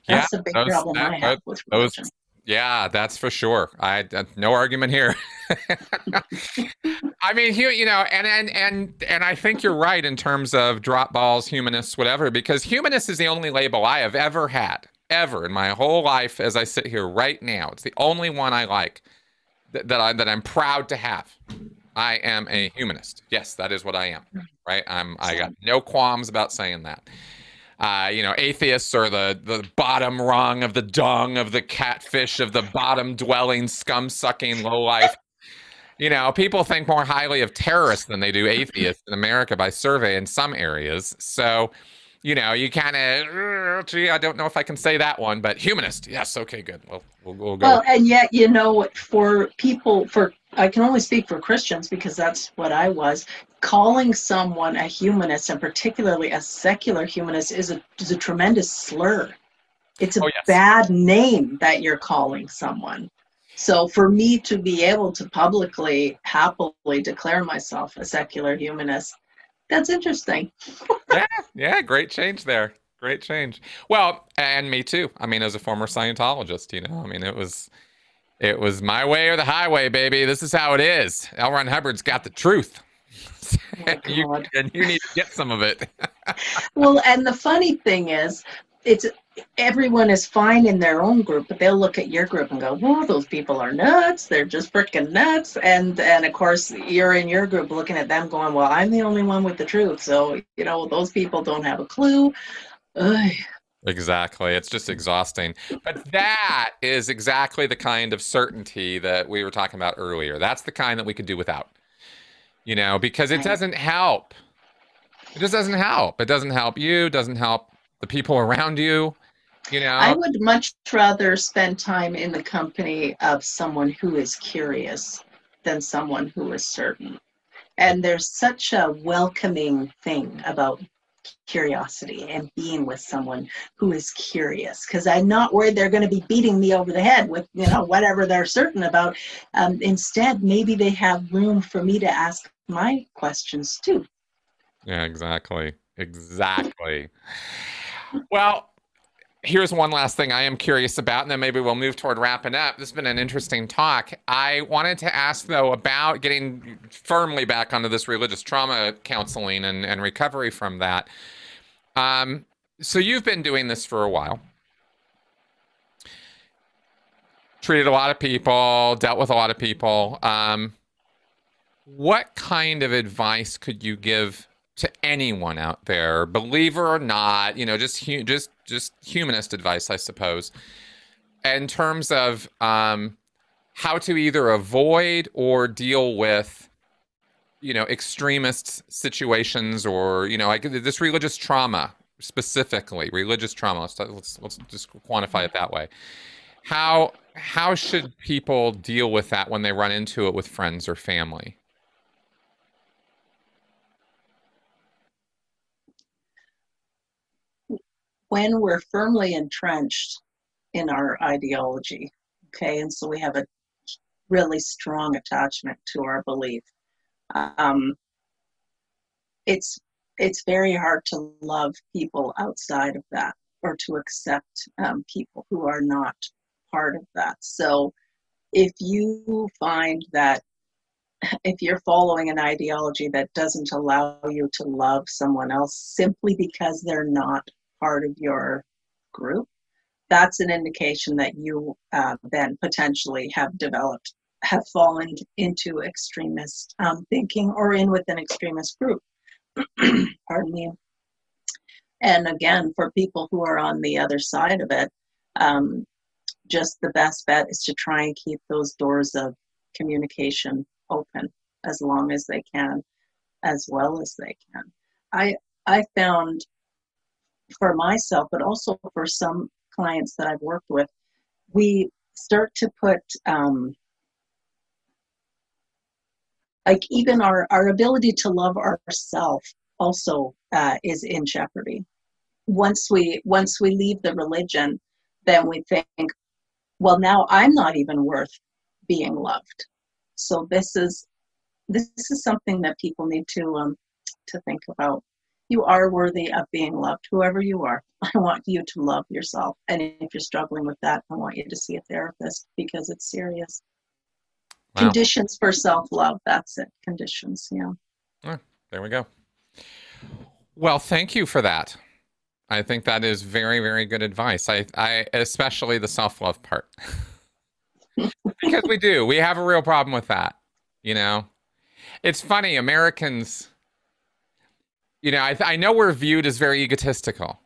That's yeah, a big those, problem that, i have with religion. those yeah, that's for sure. I uh, no argument here. I mean, you you know, and and and and I think you're right in terms of drop balls, humanists, whatever, because humanist is the only label I have ever had, ever in my whole life. As I sit here right now, it's the only one I like that, that I that I'm proud to have. I am a humanist. Yes, that is what I am. Right. I'm. I got no qualms about saying that. Uh, you know, atheists are the the bottom rung of the dung of the catfish of the bottom dwelling scum sucking low life. You know, people think more highly of terrorists than they do atheists in America by survey in some areas. So, you know, you kind of, gee, I don't know if I can say that one, but humanist, yes, okay, good. We'll we'll, we'll go. Well, and yet, you know, for people, for I can only speak for Christians because that's what I was. Calling someone a humanist, and particularly a secular humanist, is a is a tremendous slur. It's a Oh, yes. bad name that you're calling someone. So for me to be able to publicly, happily declare myself a secular humanist, that's interesting. yeah, yeah, great change there. Great change. Well, and me too. I mean, as a former Scientologist, you know, I mean, it was it was my way or the highway, baby. This is how it is. L. Ron Hubbard's got the truth. Oh, you, and you need to get some of it. Well, and the funny thing is, it's everyone is fine in their own group, but they'll look at your group and go, "Whoa, those people are nuts! They're just freaking nuts!" And and of course, you're in your group looking at them, going, "Well, I'm the only one with the truth." So you know, those people don't have a clue. Ugh. Exactly. It's just mm. exhausting. But that is exactly the kind of certainty that we were talking about earlier. That's the kind that we could do without. You know, because it doesn't help. It just doesn't help. It doesn't help you, doesn't help the people around you. You know, I would much rather spend time in the company of someone who is curious than someone who is certain. And there's such a welcoming thing about curiosity and being with someone who is curious because I'm not worried they're going to be beating me over the head with you know whatever they're certain about. Um, instead, maybe they have room for me to ask my questions too. Yeah, exactly. Exactly. Well, here's one last thing I am curious about, and then maybe we'll move toward wrapping up. This has been an interesting talk. I wanted to ask, though, about getting firmly back onto this religious trauma counseling and, and recovery from that. Um, so you've been doing this for a while. Treated a lot of people, dealt with a lot of people. Um, what kind of advice could you give to anyone out there, believer or not, you know, just hu- just just humanist advice, I suppose, in terms of um, how to either avoid or deal with, you know, extremist situations or you know, like this religious trauma specifically, religious trauma. Let's let's, let's just quantify it that way. How how should people deal with that when they run into it with friends or family? When we're firmly entrenched in our ideology, okay, and so we have a really strong attachment to our belief, um, it's it's very hard to love people outside of that or to accept um, people who are not part of that. So if you find that if you're following an ideology that doesn't allow you to love someone else simply because they're not part of your group, that's an indication that you uh, then potentially have developed, have fallen into extremist um, thinking or in with an extremist group. Pardon me. And again, for people who are on the other side of it, um, just the best bet is to try and keep those doors of communication open as long as they can. as well as they can. I I found for myself, but also for some clients that I've worked with, we start to put um, like even our our ability to love ourselves also uh, is in jeopardy. Once we once we leave the religion then we think well now i'm not even worth being loved. So this is this is something that people need to um to think about you are worthy of being loved whoever you are i want you to love yourself and if you're struggling with that i want you to see a therapist because it's serious wow. conditions for self-love that's it conditions yeah oh, there we go well thank you for that I think that is very, very good advice. I, I especially the self love part, because we do. We have a real problem with that. You know, it's funny. Americans, you know, I, I know we're viewed as very egotistical,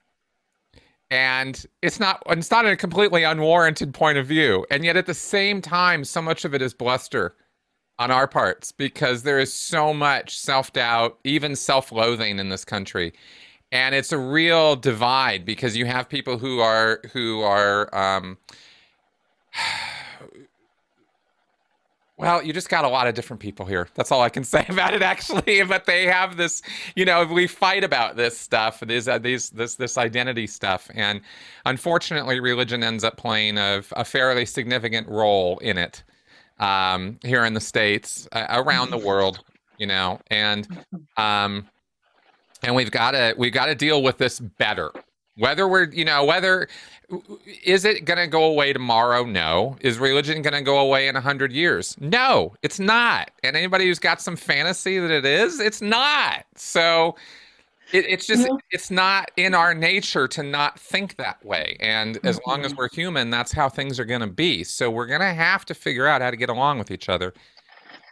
and it's not. It's not a completely unwarranted point of view, and yet at the same time, so much of it is bluster on our parts because there is so much self doubt, even self loathing in this country and it's a real divide because you have people who are who are um, well you just got a lot of different people here. That's all i can say about it actually but they have this you know we fight about this stuff these uh, these this this identity stuff and unfortunately religion ends up playing a, a fairly significant role in it um, here in the states uh, around the world you know and um, and we've got to we've got to deal with this better whether we're you know whether is it going to go away tomorrow? No. Is religion going to go away in 100 years? No it's not. And anybody who's got some fantasy that it is it's not. So it, it's just yeah. it's not in our nature to not think that way. And as long as mm-hmm. we're human that's how things are going to be. So we're going to have to figure out how to get along with each other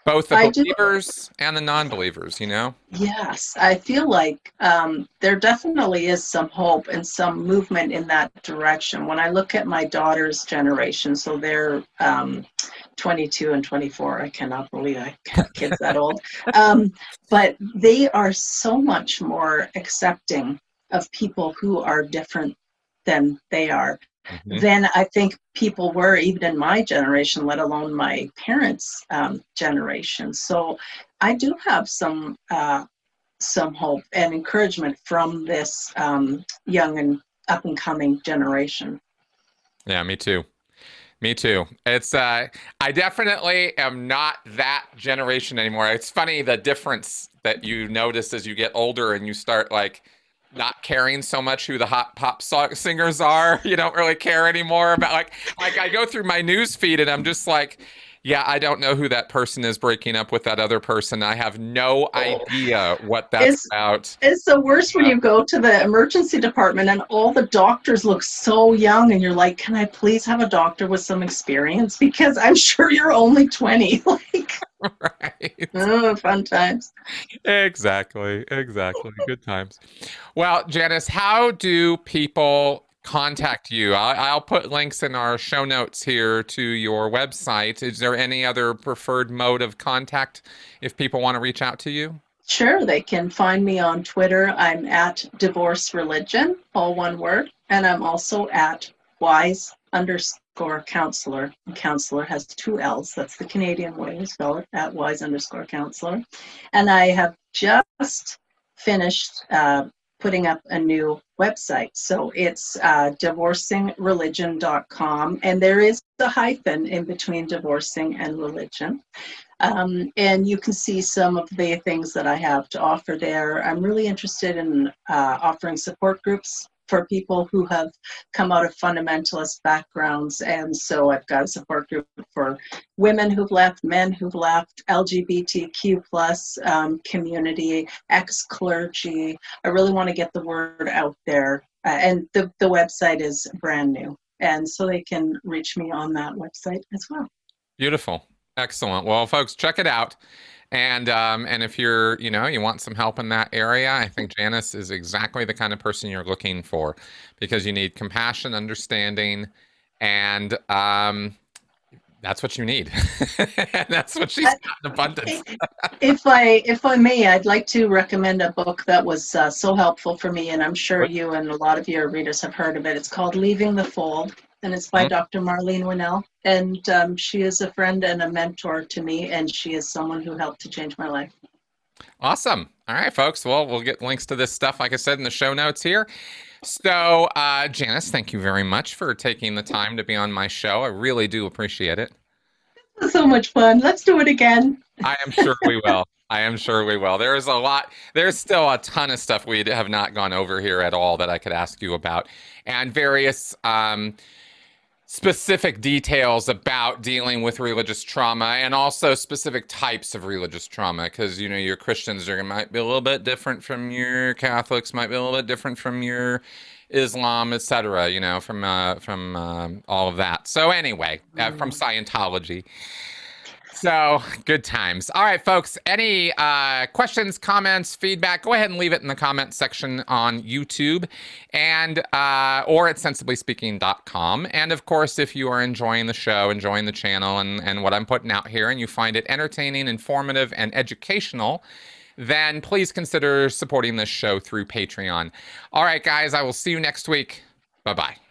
both the I believers do. and the non-believers you know? Yes i feel like um, there definitely is some hope and some movement in that direction. When i look at my daughter's generation so they're um, 22 and 24 i cannot believe i have kids that old. Um, but they are so much more accepting of people who are different than they are mm-hmm. than I think people were even in my generation, let alone my parents' um, generation. So I do have some uh, some hope and encouragement from this um, young and up and coming generation. Yeah, me too. Me too. It's uh I definitely am not that generation anymore. It's funny the difference that you notice as you get older and you start like not caring so much who the hot pop singers are. You don't really care anymore about like like I go through my news feed and I'm just like, yeah, I don't know who that person is breaking up with that other person. I have no idea what that's it's, about. It's the worst when you go to the emergency department and all the doctors look so young and you're like, can I please have a doctor with some experience? Because I'm sure you're only 20. like right. Oh, fun times. Exactly. Exactly. Good times. Well, Janice, how do people contact you? I'll, put links in our show notes here to your website. Is there any other preferred mode of contact if people want to reach out to you? Sure, they can find me on Twitter. I'm at divorce religion, all one word, and I'm also at wise underscore underscore counselor. Counselor has two L's. That's the Canadian way to spell it, at wise underscore counselor. And I have just finished uh, putting up a new website. So it's uh, divorcingreligion.com, and there is a hyphen in between divorcing and religion. Um, and you can see some of the things that I have to offer there. I'm really interested in uh, offering support groups for people who have come out of fundamentalist backgrounds. And so I've got a support group for women who've left, men who've left, LGBTQ plus um, community, ex-clergy. I really want to get the word out there. Uh, and the, the website is brand new. And so they can reach me on that website as well. Beautiful. Excellent. Well, folks, check it out. And um, and if you're, you know, you want some help in that area, I think Janice is exactly the kind of person you're looking for because you need compassion, understanding, and um, That's what you need. That's what she's got in abundance. if I if I may, I'd like to recommend a book that was uh, so helpful for me, and I'm sure you and a lot of your readers have heard of it. It's called Leaving the Fold, and it's by mm-hmm. Dr. Marlene Winell. And um, she is a friend and a mentor to me, and she is someone who helped to change my life. Awesome. All right, folks. Well, we'll get links to this stuff, like I said, in the show notes here. So, uh, Janice, thank you very much for taking the time to be on my show. I really do appreciate it. So much fun. Let's do it again. I am sure we will. I am sure we will. There is a lot, there's still a ton of stuff we have not gone over here at all that I could ask you about, and various um, specific details about dealing with religious trauma and also specific types of religious trauma because you know your christians are might be a little bit different from your catholics might be a little bit different from your islam etc you know from uh, from uh, all of that so anyway uh, from mm. scientology so good times. All right, folks. Any uh, questions, comments, feedback? Go ahead and leave it in the comment section on YouTube, and uh, or at sensiblyspeaking.com. And of course, if you are enjoying the show, enjoying the channel, and and what I'm putting out here, and you find it entertaining, informative, and educational then please consider supporting this show through Patreon. All right, guys, I will see you next week. Bye bye.